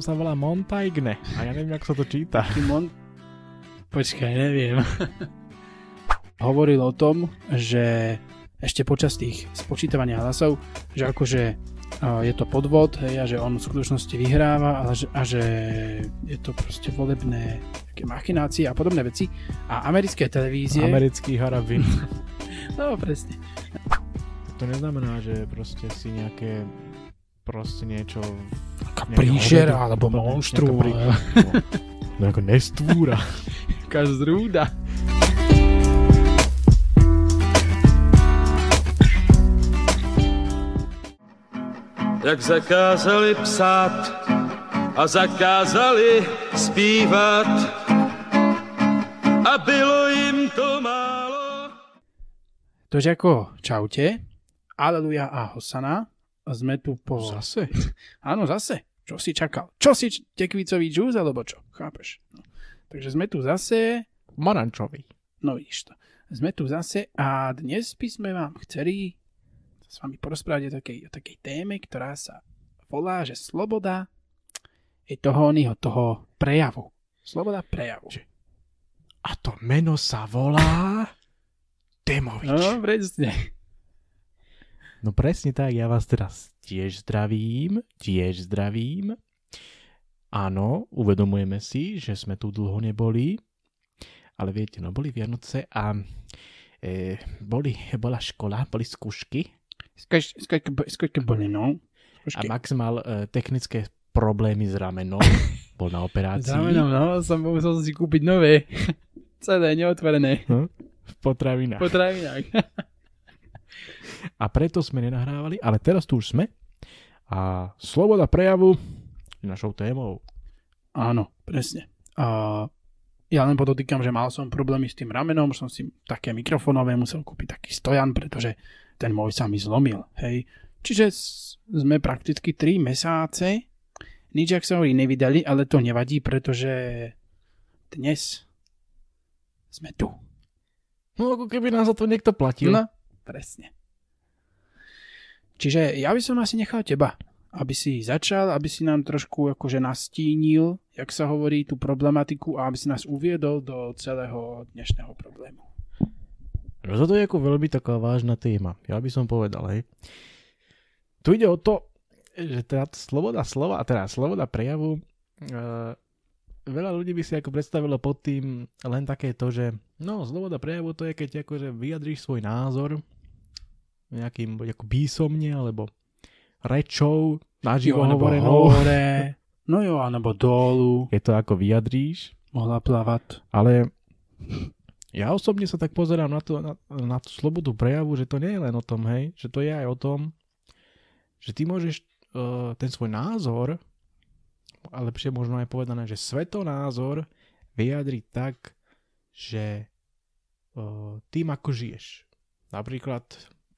on sa volá Montaigne a ja neviem, ako sa to číta. Mon... Počkaj, neviem. Hovoril o tom, že ešte počas tých spočítavania hlasov, že akože je to podvod hej, a že on v skutočnosti vyhráva a že, a že je to proste volebné také machinácie a podobné veci. A americké televízie... Americký harabin. no, presne. To neznamená, že proste si nejaké proste niečo... Taká príšera, alebo monštru. Prí... No, ako nestúra. Taká zrúda. Jak zakázali psát a zakázali zpívat a bylo jim to málo. Tož ako čaute, aleluja a hosana sme tu po... Zase? Áno, zase. Čo si čakal? Čo si tekvicový džús, alebo čo? Chápeš? No. Takže sme tu zase... Marančový. No vidíš to. Sme tu zase a dnes by sme vám chceli s vami porozprávať o takej, o takej téme, ktorá sa volá, že sloboda je toho oného, toho prejavu. Sloboda prejavu. A to meno sa volá Demovič. No, presne. No presne tak, ja vás teraz tiež zdravím, tiež zdravím. Áno, uvedomujeme si, že sme tu dlho neboli, ale viete, no boli Vianoce a e, boli, bola škola, boli skúšky. Skúšky boli, no. Skúšky. A Max mal e, technické problémy s ramenom, bol na operácii. S ramenom, no, som musel si kúpiť nové. Celé, neotvorené. No, v potravinách. V potravinách. a preto sme nenahrávali, ale teraz tu už sme a sloboda prejavu je našou témou. Áno, presne. A ja len podotýkam, že mal som problémy s tým ramenom, som si také mikrofonové musel kúpiť taký stojan, pretože ten môj sa mi zlomil. Hej. Čiže sme prakticky 3 mesáce nič, ak sa hovorí, nevydali, ale to nevadí, pretože dnes sme tu. No ako keby nás za to niekto platil. No, presne. Čiže ja by som asi nechal teba, aby si začal, aby si nám trošku akože nastínil, jak sa hovorí, tú problematiku a aby si nás uviedol do celého dnešného problému. No toto je ako veľmi taká vážna téma. Ja by som povedal, hej. Tu ide o to, že teda sloboda slova, a teda sloboda prejavu, uh, veľa ľudí by si ako predstavilo pod tým len také to, že no, sloboda prejavu to je, keď akože vyjadríš svoj názor, nejakým ako písomne alebo rečou naživo hovorenou. Hore, no jo, alebo dolu. Je to ako vyjadríš. Mohla plávať. Ale ja osobne sa tak pozerám na, to, na, na tú slobodu prejavu, že to nie je len o tom, hej, že to je aj o tom, že ty môžeš uh, ten svoj názor, ale lepšie možno aj povedané, že svetonázor vyjadriť tak, že uh, tým ako žiješ. Napríklad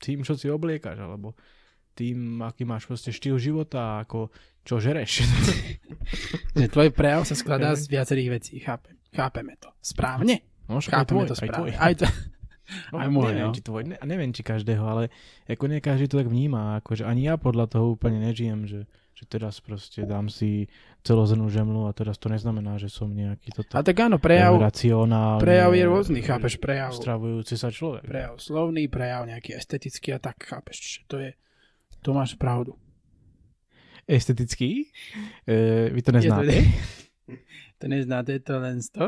tým, čo si obliekaš, alebo tým, aký máš proste štýl života, ako čo žereš. že tvoj prejav sa skladá z viacerých vecí, chápem. Chápeme to. Správne? No, Chápeme tvoj, to správne. Aj, tvoj. aj to, No, aj môj, neviem, no. či tvoj, ne, neviem, či každého, ale ako nie každý to tak vníma, akože ani ja podľa toho úplne nežijem, že, že teraz proste dám si celozrnú žemlu a teraz to neznamená, že som nejaký toto a tak áno, prejav, racionálny, prejav je rôzny, chápeš, prejav. Stravujúci sa človek. Prejav slovný, prejav nejaký estetický a tak, chápeš, to je, to máš pravdu. Estetický? E, vy to neznáte? Je to, to neznáte, to len to?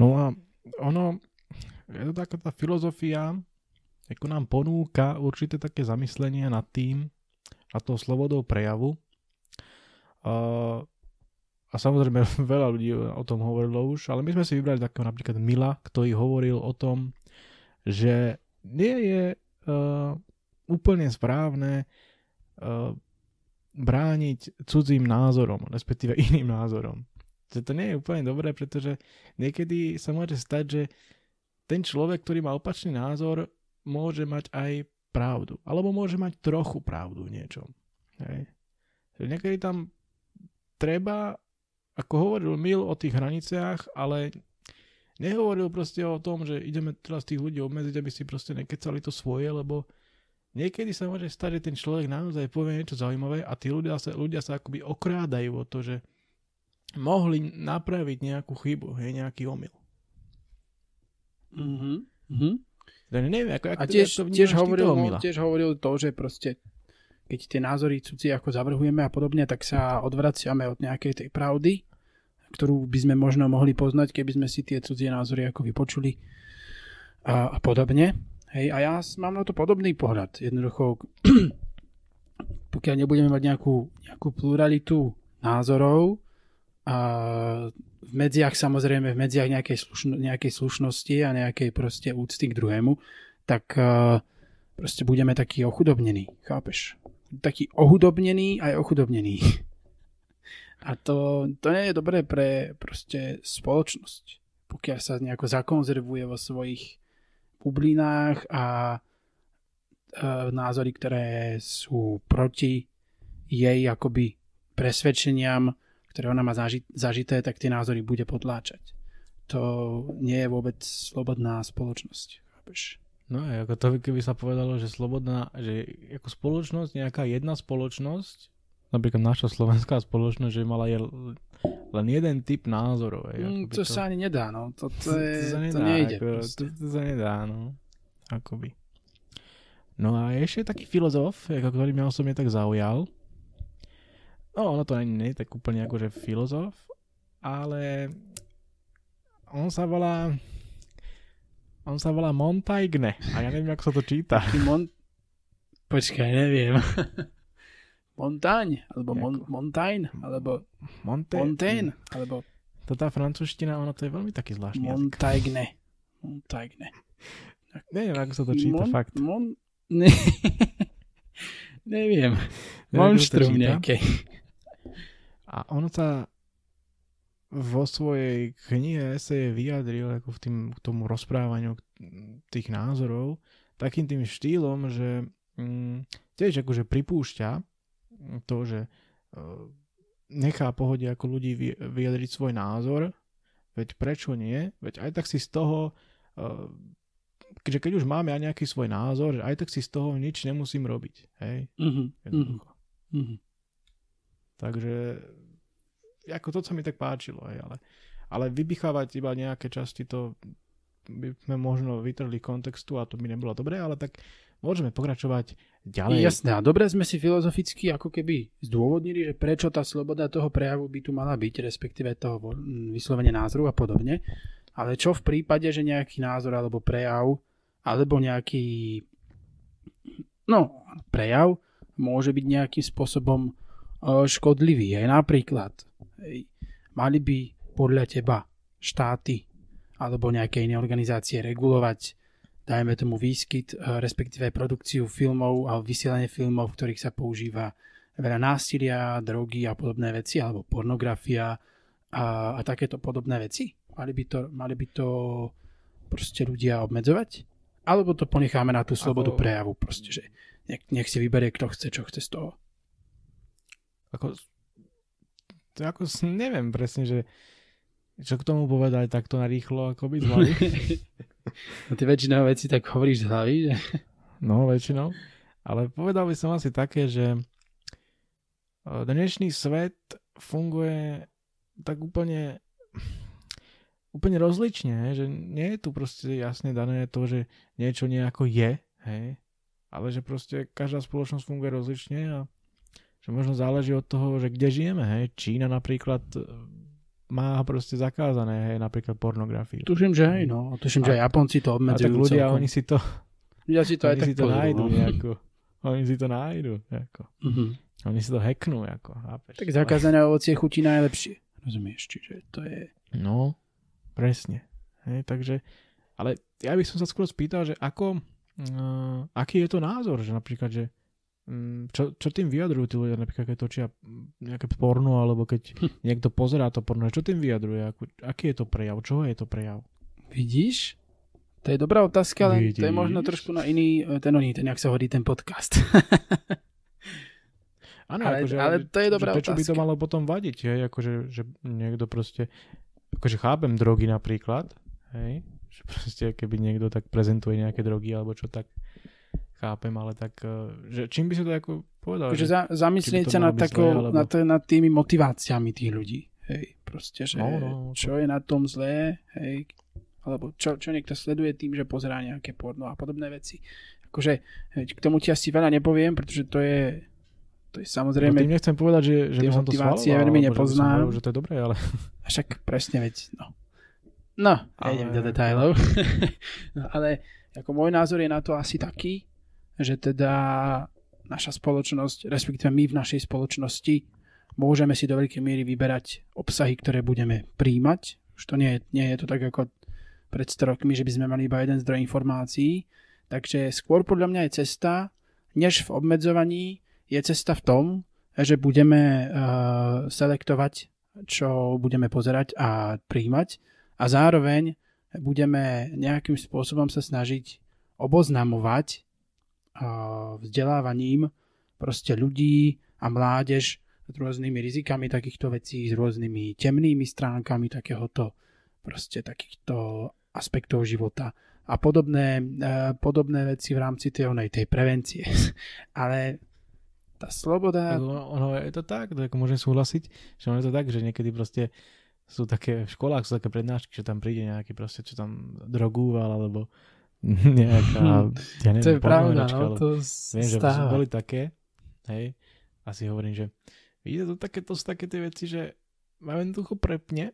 No a ono, je to taká tá filozofia, ako nám ponúka určité také zamyslenie nad tým, a tou slobodou prejavu. A, a samozrejme veľa ľudí o tom hovorilo už, ale my sme si vybrali takého napríklad Mila, ktorý hovoril o tom, že nie je uh, úplne správne uh, brániť cudzím názorom, respektíve iným názorom. Že to nie je úplne dobré, pretože niekedy sa môže stať, že ten človek, ktorý má opačný názor, môže mať aj pravdu. Alebo môže mať trochu pravdu v niečom. Hej. Niekedy tam treba, ako hovoril Mil o tých hraniciach, ale nehovoril proste o tom, že ideme teraz tých ľudí obmedziť, aby si proste nekecali to svoje, lebo niekedy sa môže stať, že ten človek naozaj povie niečo zaujímavé a tí ľudia sa, ľudia sa akoby okrádajú o to, že mohli napraviť nejakú chybu, hej, nejaký omyl. Mhm. Mhm. Takže neviem, ako, ako A tiež, to tiež, hovoril, no, tiež hovoril to, že proste keď tie názory cudzie ako zavrhujeme a podobne, tak sa odvraciame od nejakej tej pravdy, ktorú by sme možno mohli poznať, keby sme si tie cudzie názory ako vypočuli a, a podobne. Hej, a ja mám na to podobný pohľad. Jednoducho, pokiaľ nebudeme mať nejakú, nejakú pluralitu názorov, a v medziach samozrejme, v medziach nejakej, slušno, nejakej slušnosti a nejakej proste úcty k druhému, tak uh, proste budeme takí ochudobnení, chápeš? Taký ohudobnený aj ochudobnený. A to, to nie je dobré pre proste spoločnosť. Pokiaľ sa nejako zakonzervuje vo svojich bublinách a uh, názory, ktoré sú proti jej akoby presvedčeniam, ktoré ona má zaži- zažité, tak tie názory bude potláčať. To nie je vôbec slobodná spoločnosť. Chápeš? No a ako to, keby sa povedalo, že slobodná, že ako spoločnosť, nejaká jedna spoločnosť, napríklad naša slovenská spoločnosť, že mala je len jeden typ názorov. hej, Mm, akoby to, sa ani nedá, no. To, to, je, sa to, nedá, nejde. Ako, to, to sa nedá, no. Akoby. No a ešte taký filozof, ako ktorý mňa osobne tak zaujal. No, ono to nie, nie je tak úplne akože filozof, ale on sa volá on sa volá Montaigne a ja neviem, ako sa to číta. Mon... Počkaj, neviem. Montagne, alebo Mon- Montaigne, alebo Monte... Montaigne, alebo To tá francúzština, ono to je veľmi taký zvláštny jazyk. Montaigne. Montaigne. Neviem, ako sa to číta, Mon- fakt. Mon... Ne... neviem. Monštrum nejaké. A on sa vo svojej knihe eseje vyjadril ako v tým, k tomu rozprávaniu tých názorov takým tým štýlom, že mm, tiež akože pripúšťa to, že e, nechá pohode ako ľudí vy- vyjadriť svoj názor, veď prečo nie, veď aj tak si z toho keďže keď už máme aj nejaký svoj názor, aj tak si z toho nič nemusím robiť, hej, Mhm, mhm, jednoducho. mhm. Takže ako to sa mi tak páčilo, hej, ale, ale vypichávať iba nejaké časti, to by sme možno vytrhli kontextu a to by nebolo dobré, ale tak môžeme pokračovať ďalej. Jasné, a dobre sme si filozoficky ako keby zdôvodnili, že prečo tá sloboda toho prejavu by tu mala byť, respektíve toho vyslovene názoru a podobne. Ale čo v prípade, že nejaký názor alebo prejav, alebo nejaký no, prejav môže byť nejakým spôsobom škodlivý. Aj napríklad, hej, mali by podľa teba štáty alebo nejaké iné organizácie regulovať dajme tomu výskyt, eh, respektíve produkciu filmov a vysielanie filmov, v ktorých sa používa veľa násilia, drogy a podobné veci, alebo pornografia a, a takéto podobné veci. Mali by, to, mali by to proste ľudia obmedzovať? Alebo to ponecháme na tú slobodu Ako- prejavu, proste, že nech, nech si vyberie, kto chce, čo chce z toho. Ako, to ako neviem presne, že čo k tomu povedať takto na rýchlo, ako byť z hlavy. No ty väčšinou veci tak hovoríš z hlavy, že... No, väčšinou. Ale povedal by som asi také, že e, dnešný svet funguje tak úplne úplne rozlične, že nie je tu proste jasne dané to, že niečo nejako je, hej, ale že proste každá spoločnosť funguje rozlične a že možno záleží od toho, že kde žijeme, hej. Čína napríklad e, má proste zakázané, hej, napríklad pornografiu. Tuším, že aj, no. Tuším, že aj Japonci to A obmedzujú tak ľudia, celkom. oni si to, ľudia si to aj oni tak si to pozrú, nájdu no. nejako. Oni si to nájdu, ako. Mhm. Oni si to hacknú, ako, chápeš? Tak zakázané ovocie chutí najlepšie. Rozumieš? Čiže to je... No, presne. Hej, takže, ale ja by som sa skôr spýtal, že ako, uh, aký je to názor, že napríklad, že čo, čo tým vyjadrujú tí ľudia, napríklad keď točia mm, nejaké porno, alebo keď niekto pozerá to porno, čo tým vyjadruje, ako, aký je to prejav, čoho je to prejav? Vidíš? To je dobrá otázka, len to je možno trošku na iný, e, ten oný, ten, jak sa hodí ten podcast. Áno, Ale- akože, ale to je že dobrá prečo by to malo potom vadiť, hej, akože, že niekto proste, akože chápem drogy napríklad, hej, že proste keby niekto tak prezentuje nejaké drogy alebo čo tak, chápem, ale tak, uh, že čím by si to ako povedal? Takže Že, za, zamyslieť sa nad, takou, zlé, alebo- nad, nad tými motiváciami tých ľudí. Hej, proste, že No, no, to- čo je na tom zlé, hej, alebo čo, čo niekto sleduje tým, že pozerá nejaké porno a podobné veci. Akože hej, k tomu ti asi veľa nepoviem, pretože to je to je no, samozrejme, tým nechcem povedať, že, že by som to schvaloval, veľmi že nepoznám. hovoril, že to je dobré, ale však presne veď, no. No, Ale- nejdem do detailov. no, ale ako môj názor je na to asi taký, že teda naša spoločnosť, respektíve my v našej spoločnosti môžeme si do veľkej miery vyberať obsahy, ktoré budeme príjmať. Už to nie je, nie je to tak ako pred 100 rokmi, že by sme mali iba jeden zdroj informácií. Takže skôr podľa mňa je cesta, než v obmedzovaní, je cesta v tom, že budeme uh, selektovať, čo budeme pozerať a príjmať a zároveň budeme nejakým spôsobom sa snažiť oboznamovať vzdelávaním proste ľudí a mládež s rôznymi rizikami takýchto vecí, s rôznymi temnými stránkami takéhoto proste takýchto aspektov života a podobné, uh, podobné veci v rámci tej, onej, tej prevencie. Ale tá sloboda... Ono je to tak, tak môžem súhlasiť, že ono je to tak, že niekedy proste sú také, v školách sú také prednášky, že tam príde nejaký proste, čo tam drogúval, alebo nejaká, ja neviem, to je pravda, no, to Viem, že stáva. boli také, hej, a si hovorím, že vidíte to také, to sú také tie veci, že majú jednoducho prepne,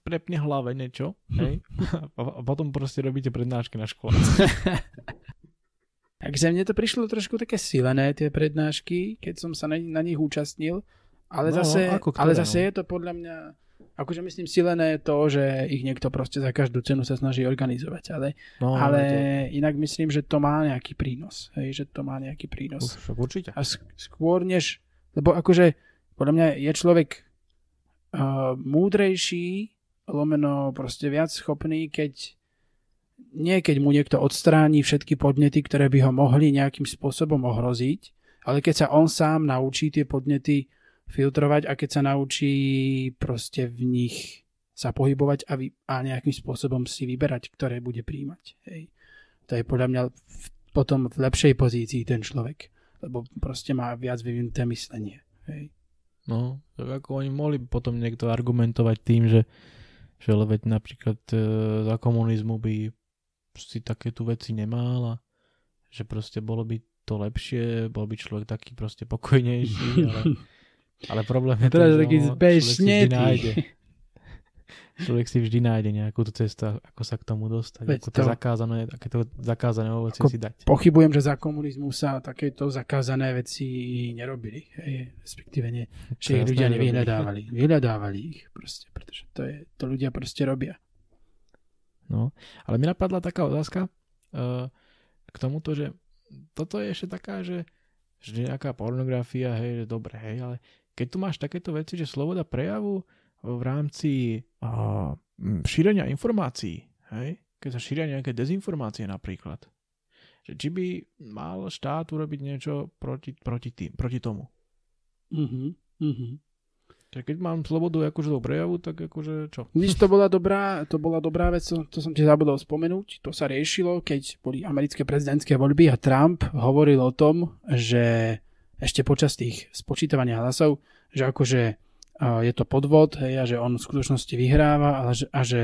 prepne hlave niečo, hej, a, potom proste robíte prednášky na škole. Takže mne to prišlo trošku také silené, tie prednášky, keď som sa na, na nich účastnil, ale, No, zase, ktoré, ale zase no. je to podľa mňa, akože myslím silené to, že ich niekto proste za každú cenu sa snaží organizovať, ale, No, ale je inak myslím, že to má nejaký prínos, hej, že to má nejaký to, prínos. už, určite. A sk- skôr než, lebo akože podľa mňa je človek uh, múdrejší, lomeno proste viac schopný, keď nie keď mu niekto odstráni všetky podnety, ktoré by ho mohli nejakým spôsobom ohroziť, ale keď sa on sám naučí tie podnety filtrovať a keď sa naučí proste v nich sa pohybovať a, vy, a nejakým spôsobom si vyberať, ktoré bude príjmať. Hej. To je podľa mňa v, potom v lepšej pozícii ten človek, lebo proste má viac vyvinuté myslenie. Hej. No, ako oni mohli potom niekto argumentovať tým, že, že veď napríklad e, za komunizmu by si takéto veci nemal a že proste bolo by to lepšie, bol by človek taký proste pokojnejší, ale, ale problém je Teraz ten, taký ono- človek si vždy nájde. Človek si vždy nájde nejakú tú cestu, ako sa k tomu dostať, Veď ako to to- zakázané, takéto zakázané ovocie Ako si dať. Pochybujem, že za komunizmu sa takéto zakázané veci nerobili. Hej. Respektíve nie. To Že ich ľudia nevyhľadávali. Vyhľadávali ich proste, pretože to, je, to ľudia proste robia. No, ale mi napadla taká otázka uh, k tomuto, že toto je ešte taká, že, že nejaká pornografia, hej, že dobre, hej, ale keď tu máš takéto veci, že sloboda prejavu v rámci uh, šírenia informácií, hej, keď sa šíria nejaké dezinformácie napríklad, že či by mal štát urobiť niečo proti, proti, tým, proti tomu. Mhm. Mhm. Že keď mám slobodu akože do prejavu, tak akože čo? Nič to bola dobrá, to bola dobrá vec, to, to som ti zabudol spomenúť. To sa riešilo, keď boli americké prezidentské voľby a Trump hovoril o tom, že ešte počas tých spočítavania hlasov, že akože a je to podvod hej, a že on v skutočnosti vyhráva a že, a že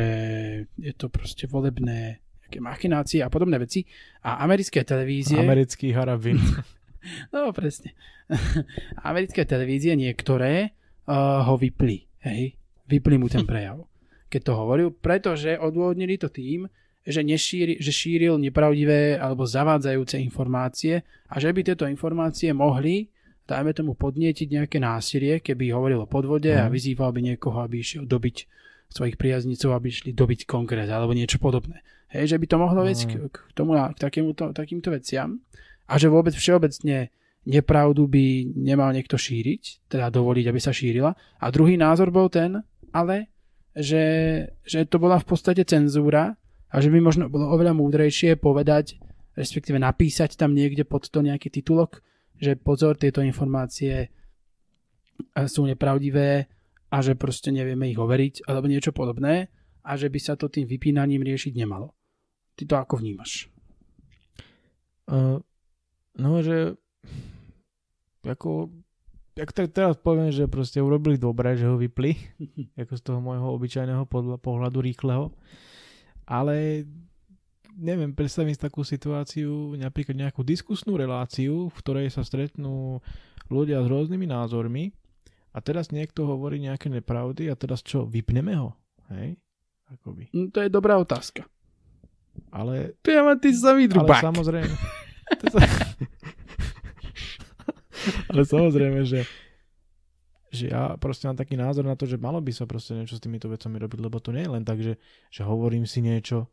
je to proste volebné nejaké machinácie a podobné veci. A americké televízie... Americký harabin. No, presne. Americké televízie niektoré uh, ho vypli. Hej? Vypli mu ten prejav. Keď to hovoril, pretože odôvodnili to tým, že, nešíri, že šíril nepravdivé alebo zavádzajúce informácie a že by tieto informácie mohli, dajme tomu, podnietiť nejaké násilie, keby hovoril o podvode a Mhm. vyzýval by niekoho, aby išiel dobiť svojich priaznicov, aby išli dobiť kongres alebo niečo podobné. Hej, že by to mohlo viesť k, Mhm. k, tomu, k takémuto, takýmto veciam a že vôbec všeobecne nepravdu by nemal niekto šíriť, teda dovoliť, aby sa šírila. A druhý názor bol ten, ale, že, že to bola v podstate cenzúra a že by možno bolo oveľa múdrejšie povedať, respektíve napísať tam niekde pod to nejaký titulok, že pozor, tieto informácie e, sú nepravdivé a že proste nevieme ich overiť, alebo niečo podobné a že by sa to tým vypínaním riešiť nemalo. Ty to ako vnímaš? Uh, No, že ako, jak te- teraz poviem, že proste urobili dobre, že ho vypli, ako z toho môjho obyčajného pohľadu rýchleho. Ale neviem, predstavím si takú situáciu, napríklad nejakú diskusnú reláciu, v ktorej sa stretnú ľudia s rôznymi názormi a teraz niekto hovorí nejaké nepravdy a teraz čo, vypneme ho? Hej? Akoby. No, to je dobrá otázka. Ale, To ja mám ty samý ale samozrejme... sa- ale samozrejme, že že ja proste mám taký názor na to, že malo by sa proste niečo s týmito vecami robiť, lebo to nie je len tak, že, že hovorím si niečo,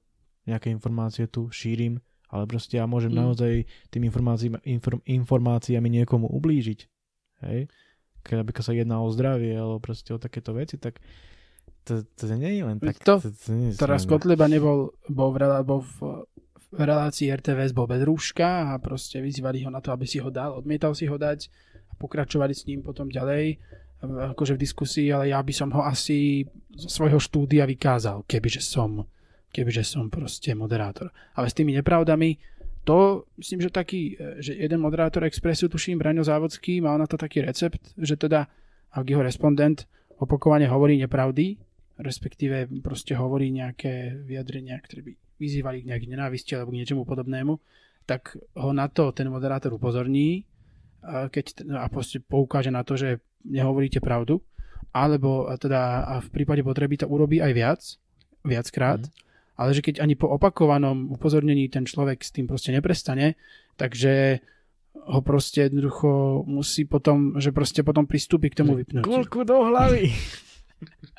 nejaké informácie tu šírim, ale proste ja môžem Mm. naozaj tým informáciami, inform, informáciami niekomu ublížiť. Hej? Keď aby sa jedná o zdravie alebo proste o takéto veci, tak to, to nie je len tak. to, to, to nie je Teraz. Kotleba nebol, bol, v, bol v, v relácii RTVS bol bez rúška a proste vyzývali ho na to, aby si ho dal. Odmietal si ho dať a pokračovali s ním potom ďalej akože v diskusii, ale ja by som ho asi zo svojho štúdia vykázal, kebyže som, kebyže som proste moderátor. Ale s tými nepravdami, to myslím, že taký, že jeden moderátor Expressu, tuším, Braňo Závodský, mal na to taký recept, že teda, ak jeho respondent opakovane hovorí nepravdy, respektíve proste hovorí nejaké vyjadrenia, ktoré by vyzývali k nejakej nenávisti alebo k niečomu podobnému, tak ho na to ten moderátor upozorní keď, a proste poukáže na to, že nehovoríte pravdu, alebo teda a v prípade potreby to urobí aj viac, viackrát, Mhm. ale že keď ani po opakovanom upozornení ten človek s tým proste neprestane, takže ho proste jednoducho musí potom, že proste potom pristúpi k tomu vypnutiu. Kulku do hlavy.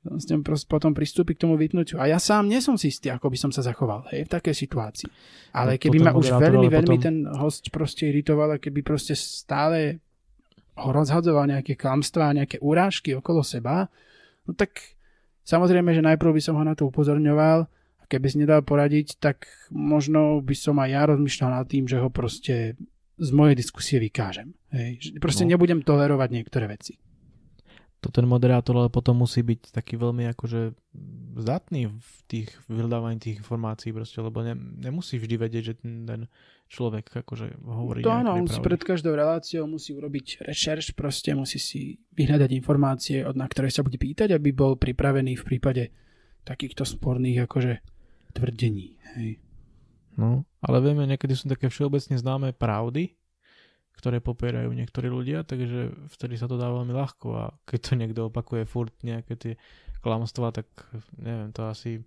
Vlastne pros- potom pristúpi k tomu vypnutiu. A ja sám nie som si istý, ako by som sa zachoval hej, v takej situácii. Ale keby potom ma už veľmi, veľmi potom- ten host proste iritoval a keby proste stále ho rozhadzoval nejaké klamstvá, nejaké urážky okolo seba, no tak samozrejme, že najprv by som ho na to upozorňoval a keby si nedal poradiť, tak možno by som aj ja rozmýšľal nad tým, že ho proste z mojej diskusie vykážem. Hej. Proste No. nebudem tolerovať niektoré veci. To ten moderátor ale potom musí byť taký veľmi akože zdatný v tých vyhľadávaní tých informácií proste, lebo ne, nemusí vždy vedieť, že ten, ten človek akože hovorí To áno, on si pred každou reláciou musí urobiť rešerš, proste musí si vyhľadať informácie, od na ktoré sa bude pýtať, aby bol pripravený v prípade takýchto sporných akože tvrdení. Hej. No, ale vieme, niekedy sú také všeobecne známe pravdy, ktoré popierajú niektorí ľudia, takže vtedy sa to dá veľmi ľahko a keď to niekto opakuje furt nejaké tie klamstvá, tak neviem, to asi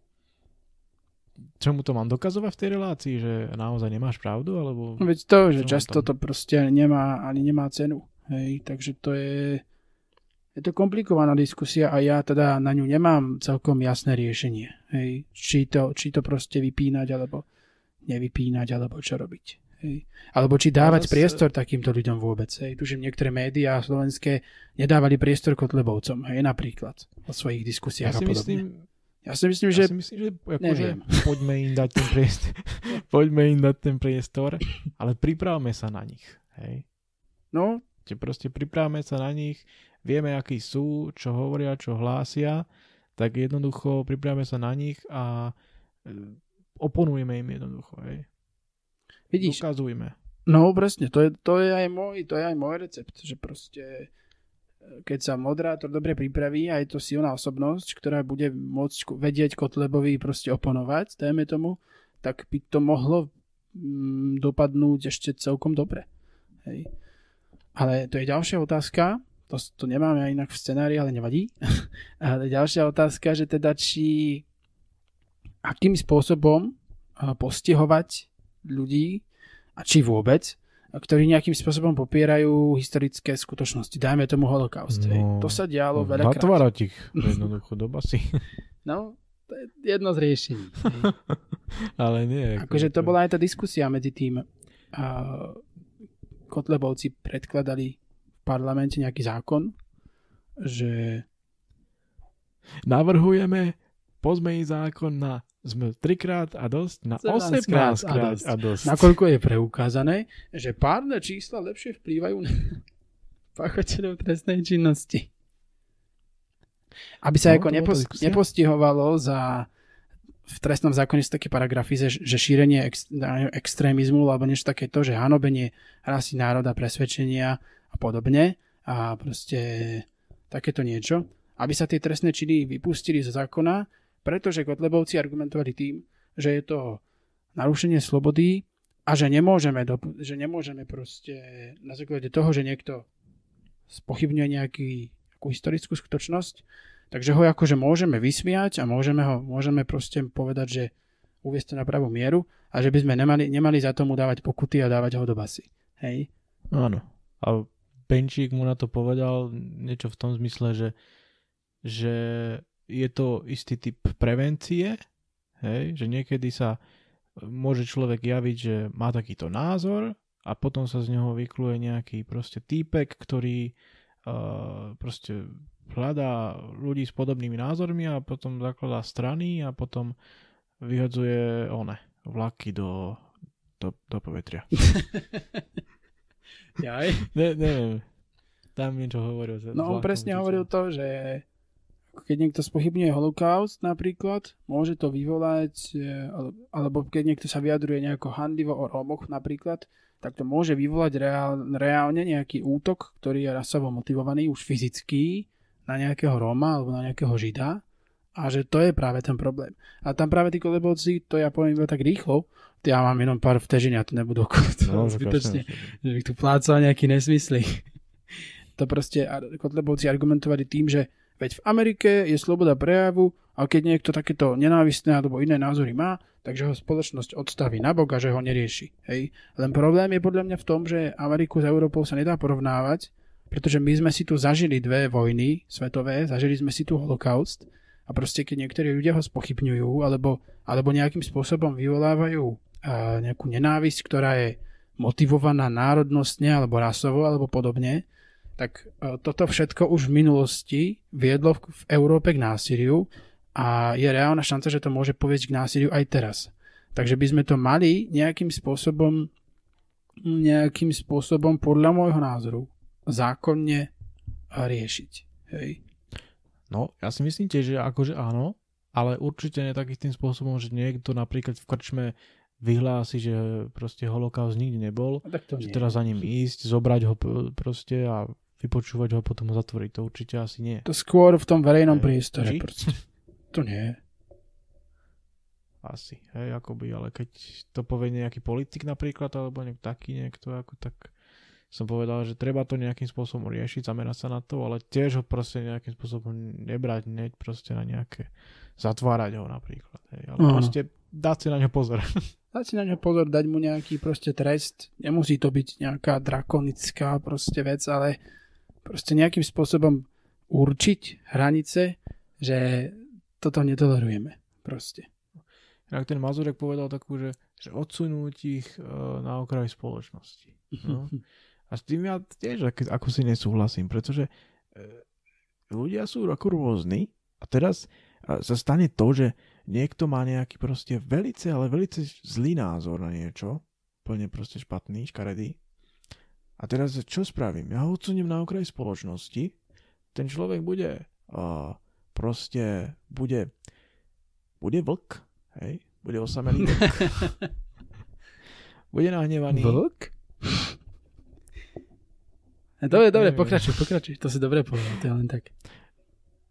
čomu to mám dokazovať v tej relácii, že naozaj nemáš pravdu, alebo No veď to, že často to proste nemá, ani nemá cenu. Hej, takže to je, je to komplikovaná diskusia a ja teda na ňu nemám celkom jasné riešenie. Hej, či to, či to proste vypínať, alebo nevypínať, alebo čo robiť. Hej. Alebo či dávať zase- priestor takýmto ľuďom vôbec. Hej. Tuším, niektoré médiá slovenské nedávali priestor Kotlebovcom, hej, napríklad, o svojich ja diskusiách si a podobne. myslím, ja si myslím, ja že si myslím, že akože neviem. poďme im dať ten priestor, poďme im dať ten priestor, ale pripravme sa na nich. Hej. no, Že proste pripravme sa na nich, vieme, akí sú, čo hovoria, čo hlásia, tak jednoducho pripravme sa na nich a e, oponujme im jednoducho. Hej. Vidíš, Ukazujme. No presne, to je, to je aj môj, to je aj môj recept, že proste e, keď sa moderátor dobre pripraví a je to silná osobnosť, ktorá bude môcť vedieť Kotlebovi proste oponovať, dajme tomu, tak by to mohlo mm, dopadnúť ešte celkom dobre. Hej. Ale to je ďalšia otázka, to, to nemáme aj inak v scenári, ale nevadí. ale ďalšia otázka, že teda či akým spôsobom a, postihovať ľudí a či vôbec, ktorí nejakým spôsobom popierajú historické skutočnosti. Dajme tomu holokaust. No. No, To sa dialo veľakrát. Zatvárať ich jednoducho do basy. No, to je jedno z riešení. ale nie. Akože to bola aj tá diskusia medzi tým. A Kotlebovci predkladali v parlamente nejaký zákon, že Navrhujeme pozmeniť zákon na sme trikrát a dosť, na 17 18 krát a dosť. a dosť. nakoľko je preukázané, že párne čísla lepšie vplývajú na páchateľov trestnej činnosti. Aby sa No, ako nepos- nepostihovalo za v trestnom zákone sú také paragrafy, že, že šírenie ex, extrémizmu alebo niečo takéto, že hanobenie rasy, národa, presvedčenia a podobne a proste takéto niečo, aby sa tie trestné činy vypustili zo zákona, pretože Kotlebovci argumentovali tým, že je to narušenie slobody a že nemôžeme, do, že nemôžeme proste na základe toho, že niekto spochybňuje nejaký, nejakú historickú skutočnosť, takže ho akože môžeme vysmiať a môžeme ho môžeme proste povedať, že uviesť to na pravú mieru a že by sme nemali, nemali za tomu dávať pokuty a dávať ho do basy. Hej? Áno. A Benčík mu na to povedal niečo v tom zmysle, že, že je to istý typ prevencie, hej? že niekedy sa môže človek javiť, že má takýto názor a potom sa z neho vykluje nejaký proste týpek, ktorý uh, proste hľadá ľudí s podobnými názormi a potom zakladá strany a potom vyhodzuje one, vlaky do, do, do povetria. Jaj? ne, neviem. Tam niečo hovoril. No on presne hovoril to, že keď niekto spochybňuje holokaust napríklad, môže to vyvolať, e, alebo keď niekto sa vyjadruje nejako handivo o Rómoch napríklad, tak to môže vyvolať reál, reálne nejaký útok, ktorý je rasovo motivovaný, už fyzický, na nejakého Róma alebo na nejakého Žida a že to je práve ten problém. A tam práve tí kolebovci, to ja poviem iba tak rýchlo, ja mám jenom pár vtežín, ja to nebudú no, zbytočne, že bych tu plácal nejaký nesmysly. to proste Kotlebovci argumentovali tým, že Veď v Amerike je sloboda prejavu a keď niekto takéto nenávistné alebo iné názory má, takže ho spoločnosť odstaví nabok a že ho nerieši. Hej. Len problém je podľa mňa v tom, že Ameriku s Európou sa nedá porovnávať, pretože my sme si tu zažili dve vojny svetové, zažili sme si tu holokaust a proste keď niektorí ľudia ho spochybňujú alebo, alebo nejakým spôsobom vyvolávajú nejakú nenávisť, ktorá je motivovaná národnostne alebo rasovo alebo podobne, tak e, toto všetko už v minulosti viedlo v Európe k násiliu a je reálna šanca, že to môže povieť k násiliu aj teraz. Takže by sme to mali nejakým spôsobom nejakým spôsobom podľa môjho názoru zákonne riešiť. Hej. No, ja si myslím tiež, že akože áno, ale určite nie takým tým spôsobom, že niekto napríklad v krčme vyhlási, že proste holokaust nikdy nebol, no, tak to že teraz za ním ísť, zobrať ho proste a vypočúvať ho a potom ho zatvoriť. To určite asi nie. To skôr v tom verejnom priestore. To nie. Asi, hej, akoby, ale keď to povie nejaký politik napríklad, alebo nejak taký niekto, ako tak som povedal, že treba to nejakým spôsobom riešiť, zamerať sa na to, ale tiež ho proste nejakým spôsobom nebrať, neď proste na nejaké, zatvárať ho napríklad, hej, ale uh-huh. proste dať si na ňo pozor. Dať si na ňo pozor, dať mu nejaký proste trest, nemusí to byť nejaká drakonická proste vec, ale proste nejakým spôsobom určiť hranice, že toto netolerujeme proste. Jak ten Mazurek povedal takú, že, že odsunúť ich uh, na okraj spoločnosti. No. A s tým ja tiež ako, si nesúhlasím, pretože uh, ľudia sú ako rôzni a teraz uh, sa stane to, že niekto má nejaký proste velice, ale velice zlý názor na niečo, plne proste špatný, škaredý a teraz čo spravím? Ja ho odsuniem na okraj spoločnosti, ten človek bude uh, proste, bude, bude vlk, hej? Bude osamelý vlk. bude nahnevaný. Vlk? Dobre, dobre, pokračuj, pokračuj. To si dobre povedal, to je len tak.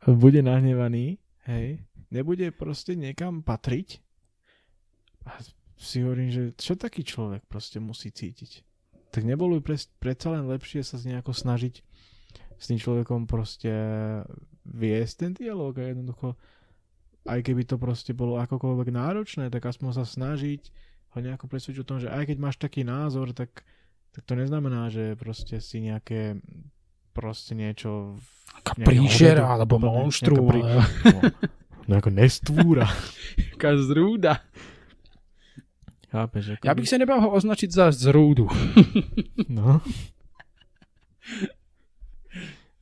Bude nahnevaný, hej? Nebude proste niekam patriť. A si hovorím, že čo taký človek proste musí cítiť? Tak nebolo by pre, predsa len lepšie sa nejako snažiť s tým človekom proste viesť ten dialog a jednoducho aj keby to proste bolo akokoľvek náročné, tak aspoň sa snažiť ho nejako presvedčiť o tom, že aj keď máš taký názor, tak, tak to neznamená, že proste si nejaké proste niečo príšera alebo monštru prí, no, no, ako nestvúra. Taká zrúda Chápeš, ako ja bych sa nebal ho označiť za zrúdu. no.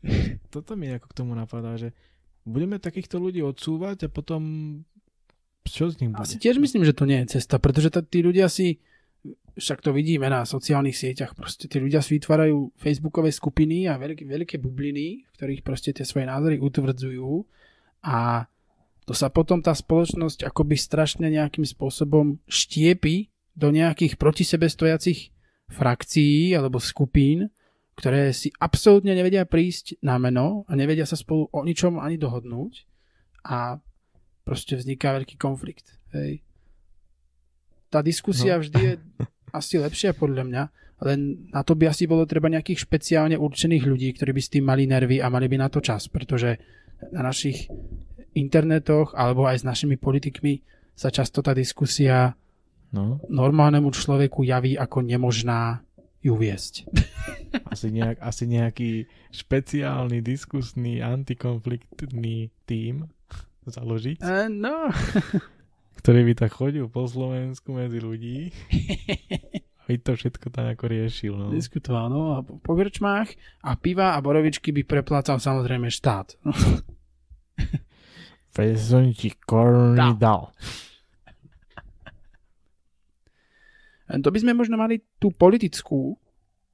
Toto mi ako k tomu napadá, že budeme takýchto ľudí odsúvať a potom čo z nich bude? Asi tiež myslím, že to nie je cesta, pretože t- tí ľudia si však to vidíme na sociálnych sieťach, proste tí ľudia si vytvárajú facebookové skupiny a veľké, veľké bubliny, v ktorých proste tie svoje názory utvrdzujú a to sa potom tá spoločnosť akoby strašne nejakým spôsobom štiepi do nejakých proti sebe stojacich frakcií alebo skupín, ktoré si absolútne nevedia prísť na meno a nevedia sa spolu o ničom ani dohodnúť a proste vzniká veľký konflikt. Hej. Tá diskusia no. vždy je asi lepšia podľa mňa, len na to by asi bolo treba nejakých špeciálne určených ľudí, ktorí by s tým mali nervy a mali by na to čas, pretože na našich internetoch alebo aj s našimi politikmi sa často tá diskusia no. normálnemu človeku javí ako nemožná ju viesť. Asi, nejak, asi nejaký špeciálny, diskusný, antikonfliktný tím založiť. Uh, no. ktorý by tak chodil po Slovensku medzi ľudí by to všetko tam ako riešil. No. Diskutoval, no a po grčmách a piva a borovičky by preplácal samozrejme štát. Ti koruny dal. To by sme možno mali tú politickú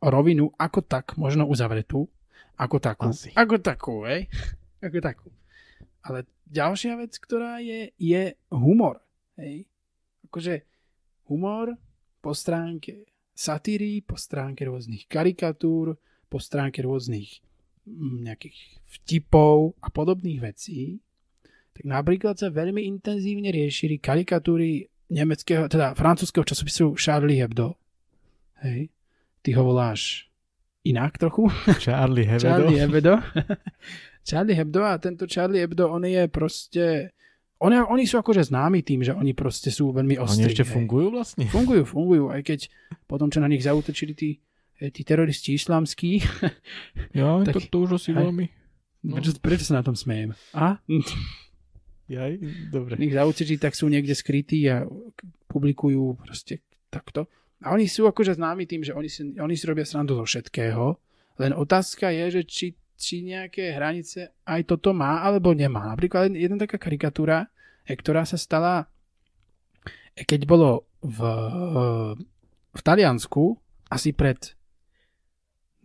rovinu ako tak, možno uzavretú, ako takú. Asi. Ako takú, hej? Ako takú. Ale ďalšia vec, ktorá je, je humor. Hej? Akože humor po stránke satíry, po stránke rôznych karikatúr, po stránke rôznych mm, nejakých vtipov a podobných vecí, tak napríklad sa veľmi intenzívne riešili karikatúry nemeckého, teda francúzského časopisu Charlie Hebdo. Hej. Ty ho voláš inak trochu. Charlie Hebdo. Charlie Hebdo. Charlie Hebdo a tento Charlie Hebdo, on je proste oni, oni sú akože známi tým, že oni proste sú veľmi ostrí. Oni ešte hej. fungujú vlastne? Fungujú, fungujú, aj keď potom, čo na nich zautočili tí, eh, tí teroristi islamskí. Ja, tak, to, to už asi veľmi. No. Prečo, prečo sa na tom smejem? A? Jaj, dobre. Nich zautočili, tak sú niekde skrytí a publikujú proste takto. A oni sú akože známi tým, že oni si, oni si robia srandu zo všetkého. Len otázka je, že či či nejaké hranice aj toto má alebo nemá. Napríklad jedna taká karikatúra, ktorá sa stala, keď bolo v, v Taliansku asi pred